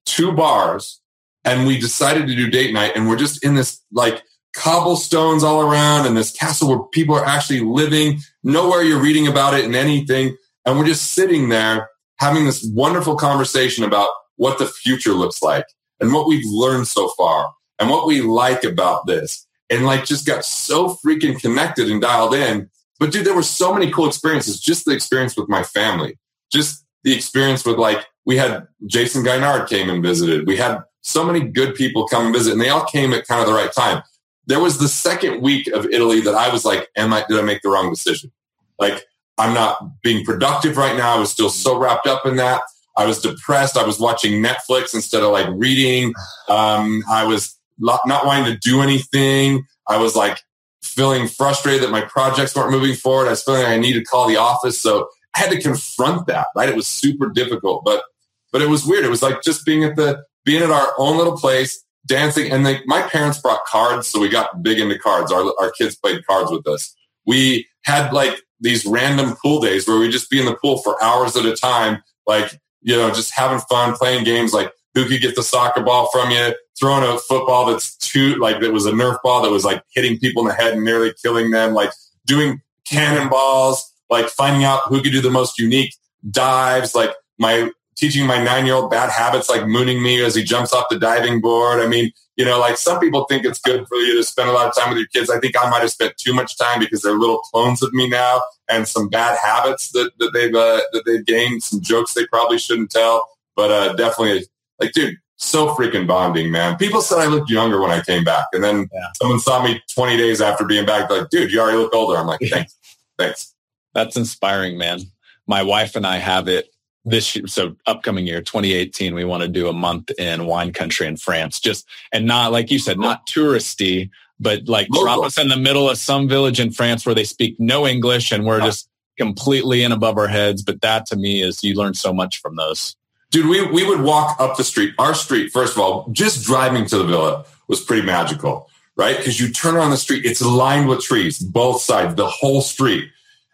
two bars, and we decided to do date night. And we're just in this like cobblestones all around and this castle where people are actually living. Nowhere you're reading about it in anything. And we're just sitting there having this wonderful conversation about what the future looks like and what we've learned so far and what we like about this. And like just got so freaking connected and dialed in. But dude, there were so many cool experiences. Just the experience with my family, just the experience with like, we had Jayson Gaignard came and visited. We had so many good people come and visit and they all came at kind of the right time. There was the second week of Italy that I was like, am I, did I make the wrong decision? Like, I'm not being productive right now. I was still so wrapped up in that. I was depressed. I was watching Netflix instead of like reading. Um, I was not wanting to do anything. I was like feeling frustrated that my projects weren't moving forward. I was feeling like I needed to call the office. So I had to confront that, right? It was super difficult, but, but it was weird. It was like just being at the, being at our own little place, dancing. And like my parents brought cards. So we got big into cards. Our, our kids played cards with us. We had like these random pool days where we'd just be in the pool for hours at a time, like, you know, just having fun, playing games like who could get the soccer ball from you, throwing a football that's too like that was a Nerf ball that was like hitting people in the head and nearly killing them, like doing cannonballs, like finding out who could do the most unique dives, like my teaching my nine year old bad habits, like mooning me as he jumps off the diving board. I mean, you know, like some people think it's good for you to spend a lot of time with your kids. I think I might have spent too much time because they're little clones of me now and some bad habits that, that they've, uh, that they've gained, some jokes they probably shouldn't tell. But, uh, definitely like, dude, so freaking bonding, man. People said I looked younger when I came back. And then yeah. someone saw me 20 days after being back, like, dude, you already look older. I'm like, *laughs* thanks. thanks. That's inspiring, man. My wife and I have it this year, so upcoming year 2018 we want to do a month in wine country in france just and not like you said not touristy but like Local. drop us in the middle of some village in france where they speak no english and we're just completely in above our heads but that to me is you learn so much from those Dude, we, we would walk up the street. Our street, first of all, just driving to the villa was pretty magical, right? Because you turn around the street, it's lined with trees, both sides, the whole street.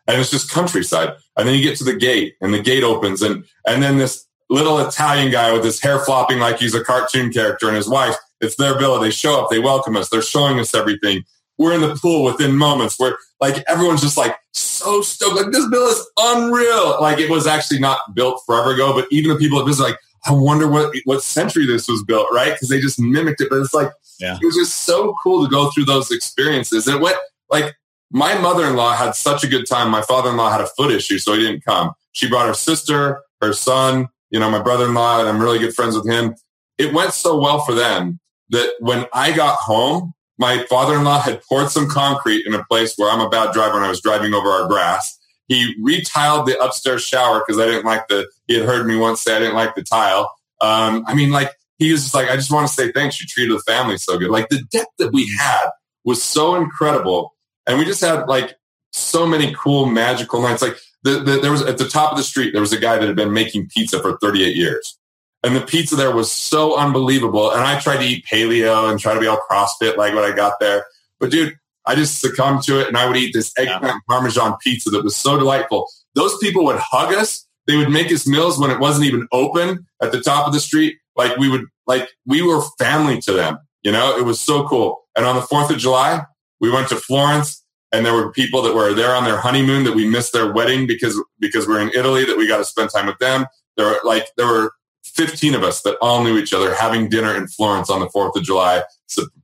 And it's just countryside. And then you get to the gate and the gate opens and, and then this little Italian guy with his hair flopping like he's a cartoon character and his wife, it's their villa. They show up, they welcome us, they're showing us everything. We're in the pool within moments where like everyone's just like so stoked. Like this bill is unreal. Like it was actually not built forever ago, but even the people that visit, like, I wonder what what century this was built, right? Because they just mimicked it. But it's like yeah. it was just so cool to go through those experiences. And what like my mother-in-law had such a good time. My father-in-law had a foot issue, so he didn't come. She brought her sister, her son, you know, my brother-in-law, and I'm really good friends with him. It went so well for them that when I got home, my father-in-law had poured some concrete in a place where I'm a bad driver and I was driving over our grass. He retiled the upstairs shower because I didn't like the, he had heard me once say I didn't like the tile. Um, I mean, like, he was just like, I just want to say thanks. You treated the family so good. Like the debt that we had was so incredible. And we just had like so many cool magical nights. Like the, the, there was at the top of the street, there was a guy that had been making pizza for 38 years. And the pizza there was so unbelievable. And I tried to eat paleo and try to be all CrossFit like when I got there. But dude, I just succumbed to it and I would eat this eggplant yeah. parmesan pizza that was so delightful. Those people would hug us. They would make us meals when it wasn't even open at the top of the street. Like we would, like we were family to them. You know, it was so cool. And on the 4th of July, we went to Florence and there were people that were there on their honeymoon that we missed their wedding because, because we're in Italy that we got to spend time with them. There were like, there were 15 of us that all knew each other having dinner in Florence on the 4th of July,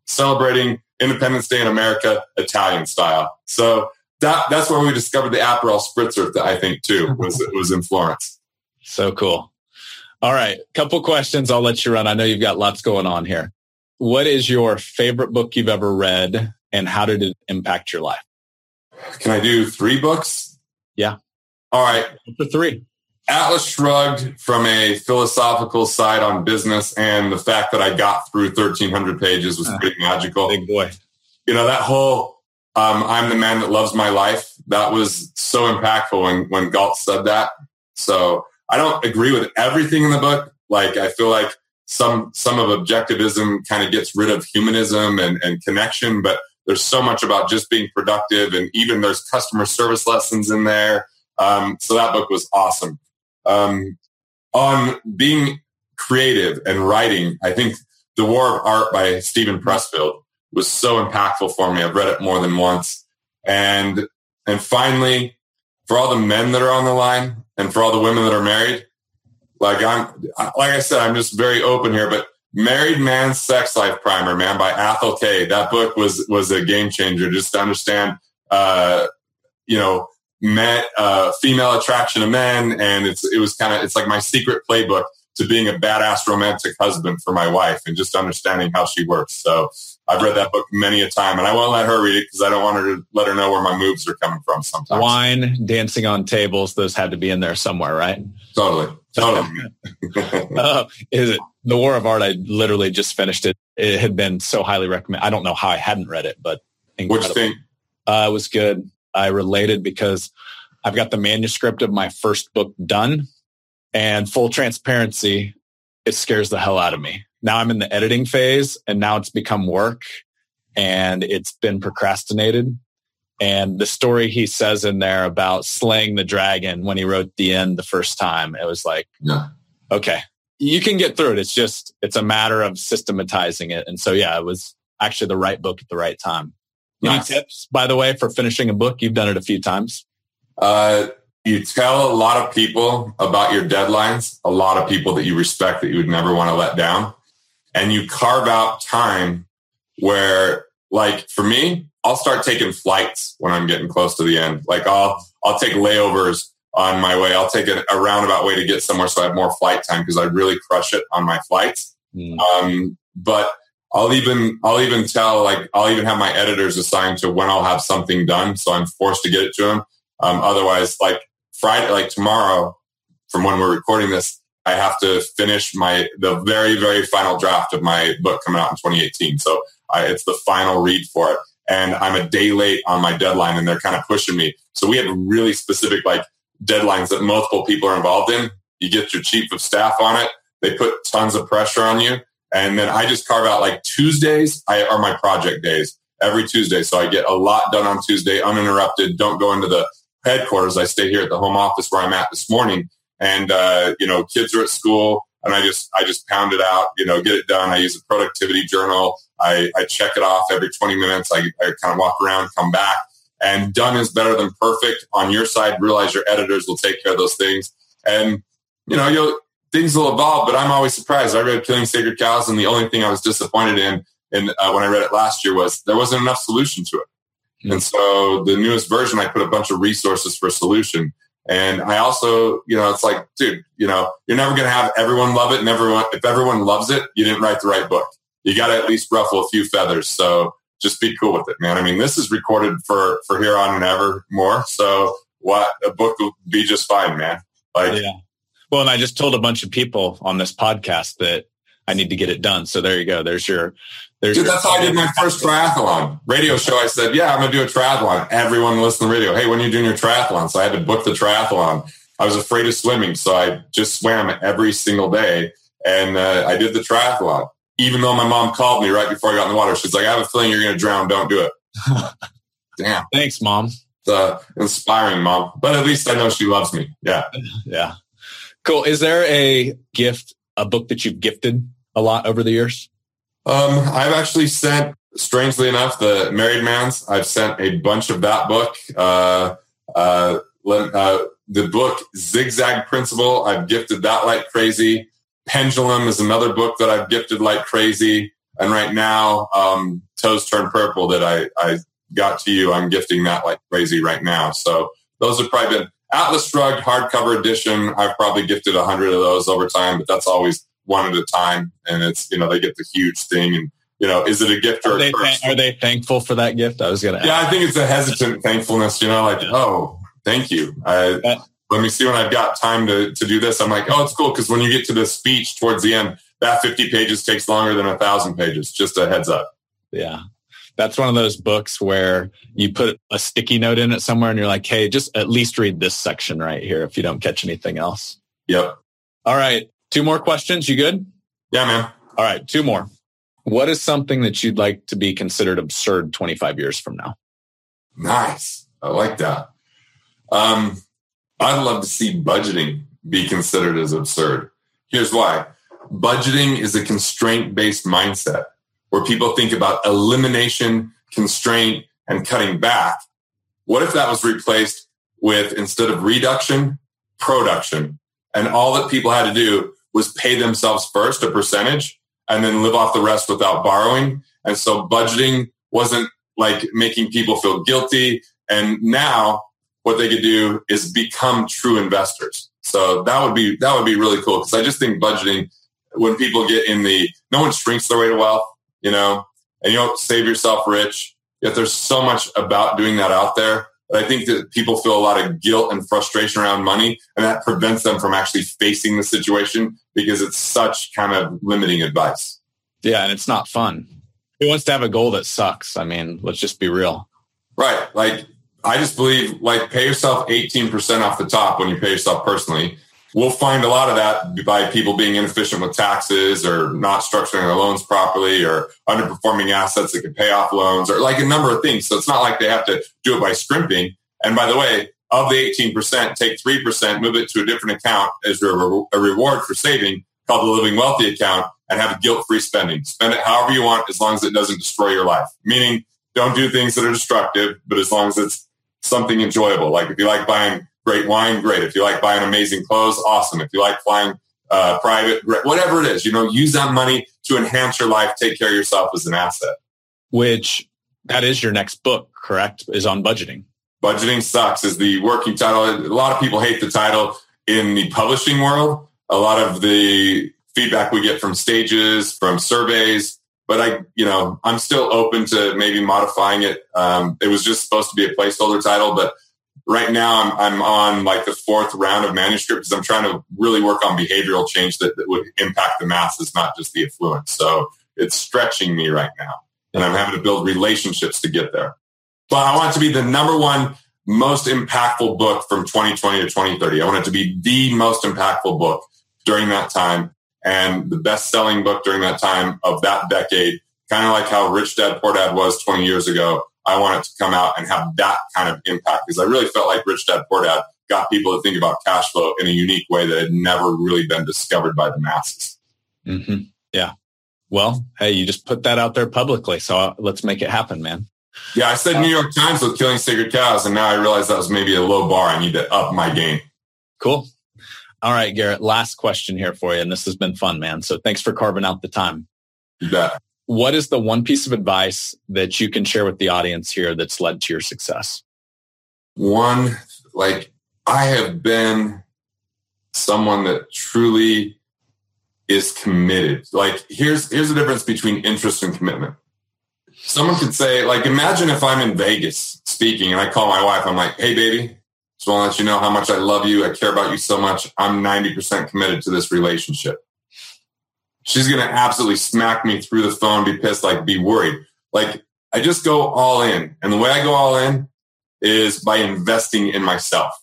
celebrating Independence Day in America, Italian style. So that, that's where we discovered the Aperol Spritzer, I think, too, was, *laughs* was in Florence. So cool. All right. Couple questions. I'll let you run. I know you've got lots going on here. What is your favorite book you've ever read and how did it impact your life? Can I do three books? Yeah. All right. For three. Atlas Shrugged from a philosophical side on business and the fact that I got through 1300 pages was pretty magical. Big boy. You know, that whole um, I'm the man that loves my life, that was so impactful when, when Galt said that. So I don't agree with everything in the book. Like, I feel like some, some of objectivism kind of gets rid of humanism and, and connection, but there's so much about just being productive and even there's customer service lessons in there. Um, so that book was awesome um, on being creative and writing. I think The War of Art by Steven Pressfield was so impactful for me. I've read it more than once. And, and finally, for all the men that are on the line and for all the women that are married, like I'm, like I said, I'm just very open here, but Married Man's Sex Life Primer, man, by Athol Kay. That book was, was a game changer just to understand, uh, you know, met uh, female attraction of men, and it's it was kind of it's like my secret playbook to being a badass romantic husband for my wife and just understanding how she works. So I've read that book many a time, and I won't let her read it because I don't want her to let her know where my moves are coming from. Sometimes wine, dancing on tables, those had to be in there somewhere, right? Totally, totally. *laughs* uh, is it the War of Art? I literally just finished it. It had been so highly recommended. I don't know how I hadn't read it, but incredible. which thing? Uh, it was good. I related because I've got the manuscript of my first book done, and full transparency, it scares the hell out of me now I'm in the editing phase and now it's become work and it's been procrastinated. And the story he says in there about slaying the dragon when he wrote the end the first time, it was like, yeah. okay, you can get through it. It's just, it's a matter of systematizing it. And so, yeah, it was actually the right book at the right time. Nice. Any tips, by the way, for finishing a book? You've done it a few times. Uh, you tell a lot of people about your deadlines, a lot of people that you respect that you would never want to let down and you carve out time where like for me, I'll start taking flights when I'm getting close to the end. Like I'll, I'll take layovers on my way. I'll take a, a roundabout way to get somewhere so I have more flight time because I really crush it on my flights. Mm. Um, but I'll even, I'll even tell, like, I'll even have my editors assigned to when I'll have something done. So I'm forced to get it to them. Um, otherwise, like Friday, like tomorrow, from when we're recording this, I have to finish my the very very final draft of my book coming out in 2018. So I, it's the final read for it, and I'm a day late on my deadline, and they're kind of pushing me. So we have really specific like deadlines that multiple people are involved in. You get your chief of staff on it. They put tons of pressure on you, and then I just carve out like Tuesdays I, are my project days every Tuesday. So I get a lot done on Tuesday, uninterrupted. Don't go into the headquarters. I stay here at the home office where I'm at this morning and uh, you know kids are at school and I just I just pound it out, you know, get it done. I use a productivity journal. I, I check it off every 20 minutes. I, I kind of walk around, come back, and done is better than perfect. On your side, realize your editors will take care of those things, and you know you'll things will evolve. But I'm always surprised. I read Killing Sacred Cows, and the only thing I was disappointed in, in uh, when I read it last year was there wasn't enough solution to it. Mm-hmm. And so the newest version, I put a bunch of resources for solution. And I also, you know, it's like, dude, you know, you're never going to have everyone love it. And everyone, if everyone loves it, you didn't write the right book. You got to at least ruffle a few feathers. So just be cool with it, man. I mean, this is recorded for, for here on and ever more. So what a book will be just fine, man. Like, yeah. Well, and I just told a bunch of people on this podcast that I need to get it done. So there you go. There's your there's Dude, that's how I did my first triathlon radio show. I said, "Yeah, I'm gonna do a triathlon." Everyone listened to the radio. Hey, when are you doing your triathlon? So I had to book the triathlon. I was afraid of swimming, so I just swam every single day, and uh, I did the triathlon. Even though my mom called me right before I got in the water, she's like, "I have a feeling you're gonna drown. Don't do it." *laughs* Damn. Thanks, mom. It's uh, inspiring, mom. But at least I know she loves me. Yeah. *laughs* Yeah. Cool. Is there a gift, a book that you've gifted a lot over the years? Um, I've actually sent, strangely enough, the Married Man's. I've sent a bunch of that book. Uh, uh, uh, the book Zigzag Principle. I've gifted that like crazy. Pendulum is another book that I've gifted like crazy. And right now, um, Toes Turn Purple that I, I got to you, I'm gifting that like crazy right now. So those have probably been Atlas Shrugged hardcover edition. I've probably gifted a hundred of those over time, but that's always one at a time, and it's you know they get the huge thing and. You know, is it a gift or are they, th- are they thankful for that gift? I was going to. Yeah, I think it's a hesitant thankfulness. You know, like, oh, thank you. I, that, let me see when I've got time to, to do this. I'm like, oh, it's cool because when you get to the speech towards the end, that 50 pages takes longer than a thousand pages. Just a heads up. Yeah. That's one of those books where you put a sticky note in it somewhere and you're like, hey, just at least read this section right here if you don't catch anything else. Yep. All right. Two more questions. You good? Yeah, man. All right. Two more. What is something that you'd like to be considered absurd 25 years from now? Nice. I like that. Um, I'd love to see budgeting be considered as absurd. Here's why. Budgeting is a constraint based mindset where people think about elimination, constraint, and cutting back. What if that was replaced with instead of reduction, production? And all that people had to do was pay themselves first a percentage and then live off the rest without borrowing. And so budgeting wasn't like making people feel guilty. And now what they could do is become true investors. So that would be that would be really cool because I just think budgeting when people get in the no one shrinks their way to wealth, you know, and you don't save yourself rich. Yet there's so much about doing that out there. But I think that people feel a lot of guilt and frustration around money, and that prevents them from actually facing the situation because it's such kind of limiting advice. Yeah, and it's not fun. Who wants to have a goal that sucks? I mean, let's just be real. Right. Like I just believe like pay yourself 18% off the top when you pay yourself personally. We'll find a lot of that by people being inefficient with taxes or not structuring their loans properly or underperforming assets that can pay off loans or like a number of things. So it's not like they have to do it by scrimping. And by the way, of the 18%, take 3%, move it to a different account as a, re- a reward for saving called the Living Wealthy account and have guilt-free spending. Spend it however you want as long as it doesn't destroy your life. Meaning don't do things that are destructive, but as long as it's something enjoyable. Like if you like buying great wine, great. If you like buying amazing clothes, awesome. If you like flying uh, private, great. whatever it is, you know, use that money to enhance your life, take care of yourself as an asset. Which that is your next book, correct? Is on budgeting. Budgeting sucks is the working title. A lot of people hate the title in the publishing world. A lot of the feedback we get from stages, from surveys, but I, you know, I'm still open to maybe modifying it. Um, it was just supposed to be a placeholder title, but right now I'm, I'm on like the fourth round of manuscript because I'm trying to really work on behavioral change that, that would impact the masses, not just the affluent. So it's stretching me right now and I'm having to build relationships to get there. But I want it to be the number one most impactful book from 2020 to 2030. I want it to be the most impactful book during that time and the best selling book during that time of that decade, kind of like how Rich Dad Poor Dad was 20 years ago. I want it to come out and have that kind of impact because I really felt like Rich Dad Poor Dad got people to think about cash flow in a unique way that had never really been discovered by the masses. Mm-hmm. Yeah. Well, hey, you just put that out there publicly. So uh, let's make it happen, man. Yeah, I said New York Times with killing sacred cows, and now I realize that was maybe a low bar. I need to up my game. Cool. All right, Garrett, last question here for you. And this has been fun, man. So thanks for carving out the time. Yeah. What is the one piece of advice that you can share with the audience here that's led to your success? One, like I have been someone that truly is committed. Like here's here's the difference between interest and commitment. Someone could say, like, imagine if I'm in Vegas speaking and I call my wife, I'm like, hey baby, just want to let you know how much I love you. I care about you so much. I'm 90% committed to this relationship. She's going to absolutely smack me through the phone, be pissed, like be worried. Like I just go all in. And the way I go all in is by investing in myself.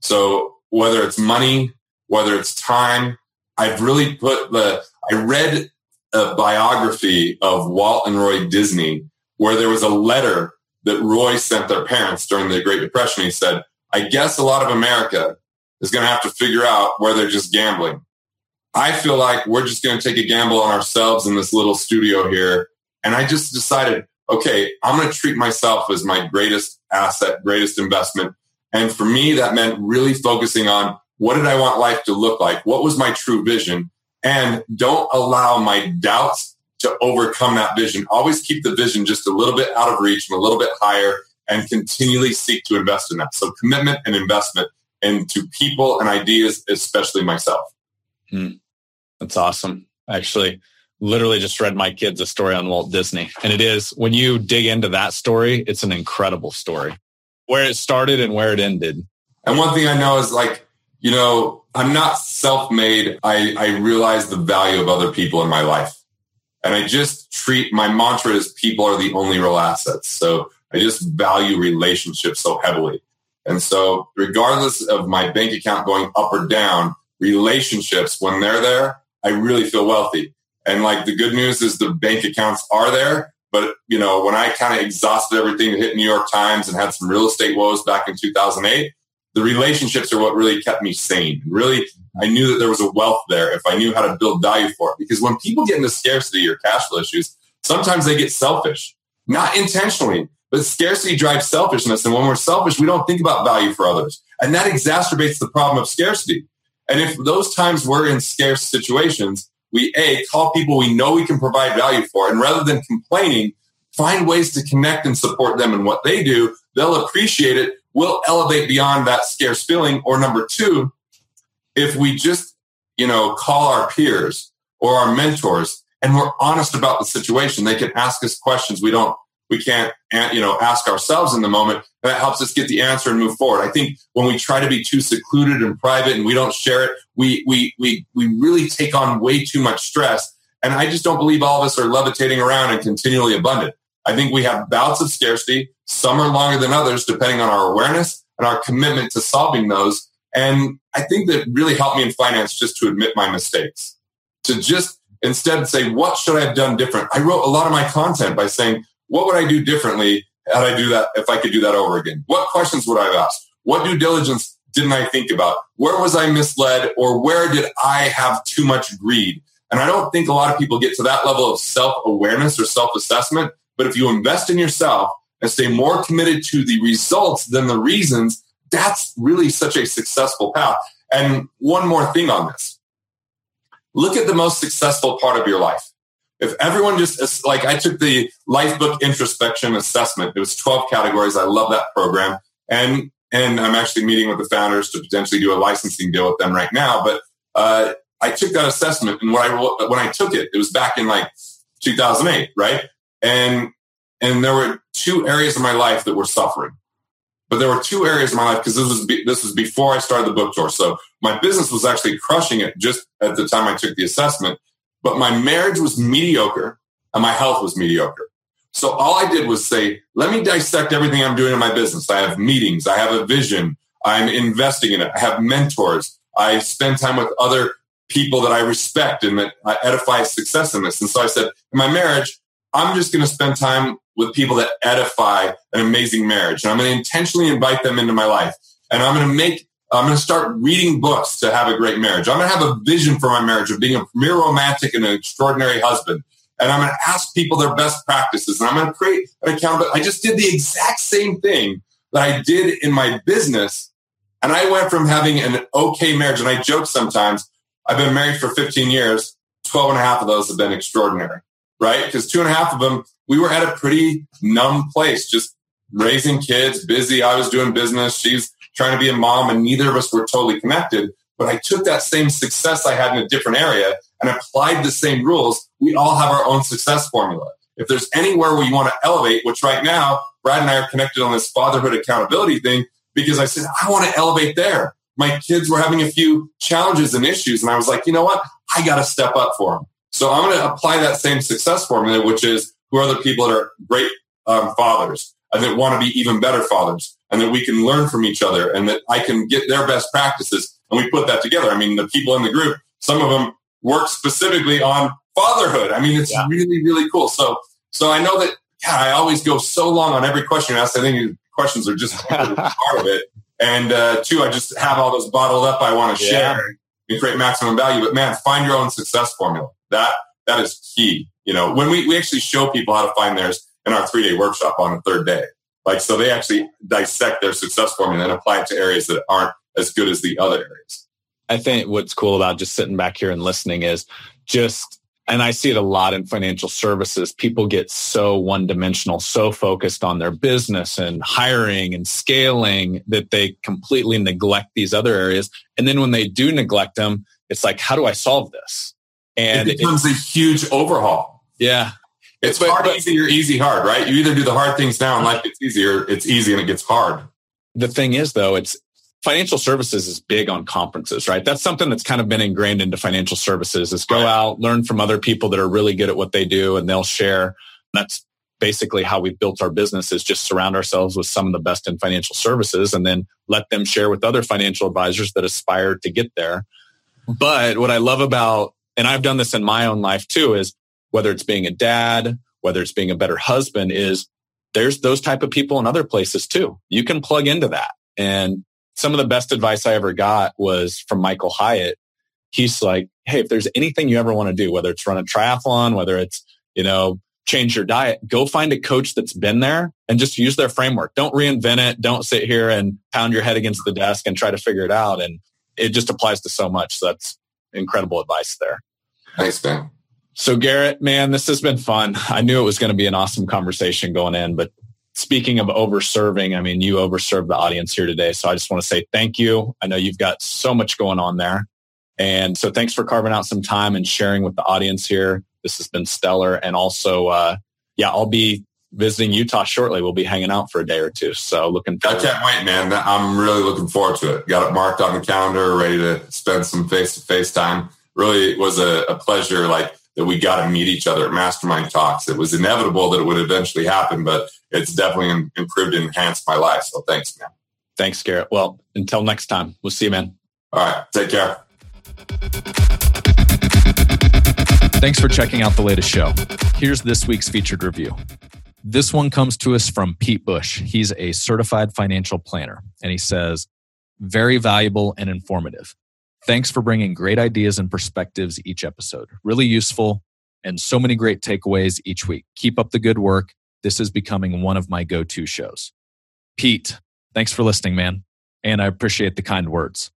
So whether it's money, whether it's time, I've really put the, I read a biography of Walt and Roy Disney where there was a letter that Roy sent their parents during the Great Depression. He said, I guess a lot of America is going to have to figure out where they're just gambling. I feel like we're just going to take a gamble on ourselves in this little studio here. And I just decided, okay, I'm going to treat myself as my greatest asset, greatest investment. And for me, that meant really focusing on what did I want life to look like? What was my true vision? And don't allow my doubts to overcome that vision. Always keep the vision just a little bit out of reach and a little bit higher and continually seek to invest in that. So commitment and investment into people and ideas, especially myself. Hmm. That's awesome. Actually, literally just read my kids a story on Walt Disney. And it is when you dig into that story, it's an incredible story. Where it started and where it ended. And one thing I know is like, you know, I'm not self-made. I, I realize the value of other people in my life. And I just treat my mantra is people are the only real assets. So I just value relationships so heavily. And so regardless of my bank account going up or down, relationships, when they're there, I really feel wealthy. And like the good news is the bank accounts are there. But, you know, when I kind of exhausted everything to hit New York Times and had some real estate woes back in 2008, the relationships are what really kept me sane. Really, I knew that there was a wealth there if I knew how to build value for it. Because when people get into scarcity or cash flow issues, sometimes they get selfish, not intentionally, but scarcity drives selfishness. And when we're selfish, we don't think about value for others. And that exacerbates the problem of scarcity. And if those times we're in scarce situations, we A, call people we know we can provide value for. And rather than complaining, find ways to connect and support them in what they do. They'll appreciate it we'll elevate beyond that scarce feeling. Or number two, if we just, you know, call our peers or our mentors and we're honest about the situation, they can ask us questions we don't, we can't, you know, ask ourselves in the moment. That helps us get the answer and move forward. I think when we try to be too secluded and private and we don't share it, we, we, we, we really take on way too much stress. And I just don't believe all of us are levitating around and continually abundant. I think we have bouts of scarcity. Some are longer than others, depending on our awareness and our commitment to solving those. And I think that really helped me in finance just to admit my mistakes, to just instead say, what should I have done different? I wrote a lot of my content by saying, what would I do differently had I do that if I could do that over again? What questions would I have asked? What due diligence didn't I think about? Where was I misled or where did I have too much greed? And I don't think a lot of people get to that level of self awareness or self assessment. But if you invest in yourself and stay more committed to the results than the reasons, that's really such a successful path. And one more thing on this look at the most successful part of your life. If everyone just, like I took the Lifebook introspection assessment, it was 12 categories. I love that program. And, and I'm actually meeting with the founders to potentially do a licensing deal with them right now. But, uh, I took that assessment and when I, when I took it, it was back in like 2008, right? And, and there were two areas of my life that were suffering. But there were two areas of my life because this was be, this was before I started the book tour. So my business was actually crushing it just at the time I took the assessment. But my marriage was mediocre and my health was mediocre. So all I did was say, let me dissect everything I'm doing in my business. I have meetings. I have a vision. I'm investing in it. I have mentors. I spend time with other people that I respect and that edify success in this. And so I said, in my marriage, I'm just going to spend time with people that edify an amazing marriage. And I'm going to intentionally invite them into my life. And I'm going to make, I'm going to start reading books to have a great marriage. I'm going to have a vision for my marriage of being a premier romantic and an extraordinary husband. And I'm going to ask people their best practices. And I'm going to create an account. But I just did the exact same thing that I did in my business. And I went from having an okay marriage. And I joke sometimes, I've been married for 15 years. 12 and a half of those have been extraordinary right? Because two and a half of them, we were at a pretty numb place, just raising kids, busy. I was doing business. She's trying to be a mom, and neither of us were totally connected. But I took that same success I had in a different area and applied the same rules. We all have our own success formula. If there's anywhere where you want to elevate, which right now, Brad and I are connected on this fatherhood accountability thing because I said, I want to elevate there. My kids were having a few challenges and issues. And I was like, you know what? I got to step up for them. So I'm going to apply that same success formula, which is who are the people that are great um, fathers and that want to be even better fathers and that we can learn from each other and that I can get their best practices. And we put that together. I mean, the people in the group, some of them work specifically on fatherhood. I mean, it's yeah. really, really cool. So, so I know that, yeah, I always go so long on every question you ask. I think questions are just *laughs* part of it. And uh, two, I just have all those bottled up I want to yeah. share and create maximum value. But man, find your own success formula. That that is key. You know, when we, we actually show people how to find theirs in our three day workshop on the third day. Like so they actually dissect their success formula and apply it to areas that aren't as good as the other areas. I think what's cool about just sitting back here and listening is just and I see it a lot in financial services. People get so one dimensional, so focused on their business and hiring and scaling that they completely neglect these other areas. And then when they do neglect them, it's like, how do I solve this? and it becomes it, a huge overhaul. Yeah. It's but, hard, but, easy, or easy, hard, right? You either do the hard things now and life gets easier, it's easy and it gets hard. The thing is, though, it's financial services is big on conferences, right? That's something that's kind of been ingrained into financial services is go out, learn from other people that are really good at what they do and they'll share. That's basically how we've built our business is just surround ourselves with some of the best in financial services and then let them share with other financial advisors that aspire to get there. Hmm. But what I love about and I've done this in my own life too, is whether it's being a dad, whether it's being a better husband, is there's those type of people in other places too. You can plug into that. And some of the best advice I ever got was from Michael Hyatt. He's like, Hey, if there's anything you ever want to do, whether it's run a triathlon, whether it's, you know, change your diet, go find a coach that's been there and just use their framework. Don't reinvent it. Don't sit here and pound your head against the desk and try to figure it out. And it just applies to so much. So that's incredible advice there. Thanks, Ben. So Garrett, man, this has been fun. I knew it was going to be an awesome conversation going in, but speaking of over serving, I mean, you overserved the audience here today. So I just want to say thank you. I know you've got so much going on there. And so thanks for carving out some time and sharing with the audience here. This has been stellar. And also, uh, yeah, I'll be visiting Utah shortly. We'll be hanging out for a day or two. So looking forward. I can't wait, man. I'm really looking forward to it. Got it marked on the calendar, ready to spend some face to face time. Really was a, a pleasure, like that we got to meet each other at mastermind talks. It was inevitable that it would eventually happen, but it's definitely improved and enhanced my life. So thanks, man. Thanks, Garrett. Well, until next time, we'll see you, man. All right. Take care. Thanks for checking out the latest show. Here's this week's featured review. This one comes to us from Pete Bush. He's a certified financial planner, and he says, Very valuable and informative. Thanks for bringing great ideas and perspectives each episode. Really useful and so many great takeaways each week. Keep up the good work. This is becoming one of my go to shows. Pete, thanks for listening, man. And I appreciate the kind words.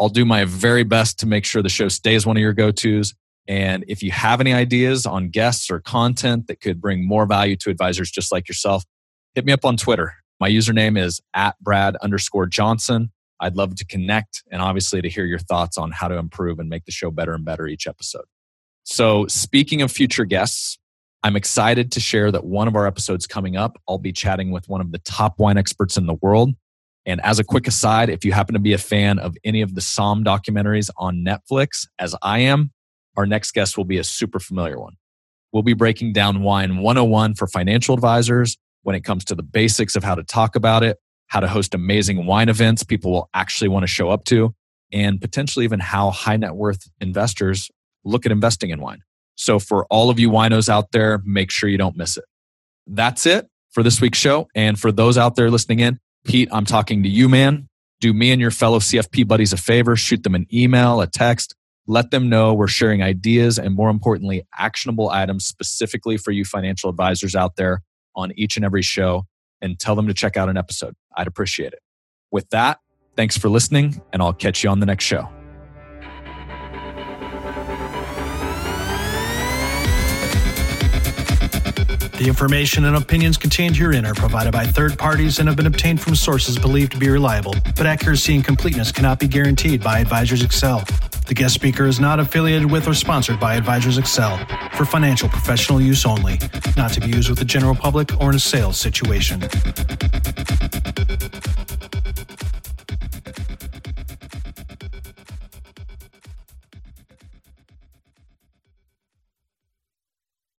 I'll do my very best to make sure the show stays one of your go tos. And if you have any ideas on guests or content that could bring more value to advisors just like yourself, hit me up on Twitter. My username is at Brad underscore Johnson. I'd love to connect and obviously to hear your thoughts on how to improve and make the show better and better each episode. So, speaking of future guests, I'm excited to share that one of our episodes coming up, I'll be chatting with one of the top wine experts in the world. And as a quick aside, if you happen to be a fan of any of the Somm documentaries on Netflix, as I am, our next guest will be a super familiar one. We'll be breaking down wine 101 for financial advisors when it comes to the basics of how to talk about it, how to host amazing wine events people will actually want to show up to, and potentially even how high net worth investors look at investing in wine. So, for all of you winos out there, make sure you don't miss it. That's it for this week's show. And for those out there listening in, Pete, I'm talking to you, man. Do me and your fellow CFP buddies a favor, shoot them an email, a text, let them know we're sharing ideas and, more importantly, actionable items specifically for you financial advisors out there on each and every show and tell them to check out an episode. I'd appreciate it. With that, thanks for listening, and I'll catch you on the next show. The information and opinions contained herein are provided by third parties and have been obtained from sources believed to be reliable, but accuracy and completeness cannot be guaranteed by Advisors Excel. The guest speaker is not affiliated with or sponsored by Advisors Excel for financial professional use only, not to be used with the general public or in a sales situation.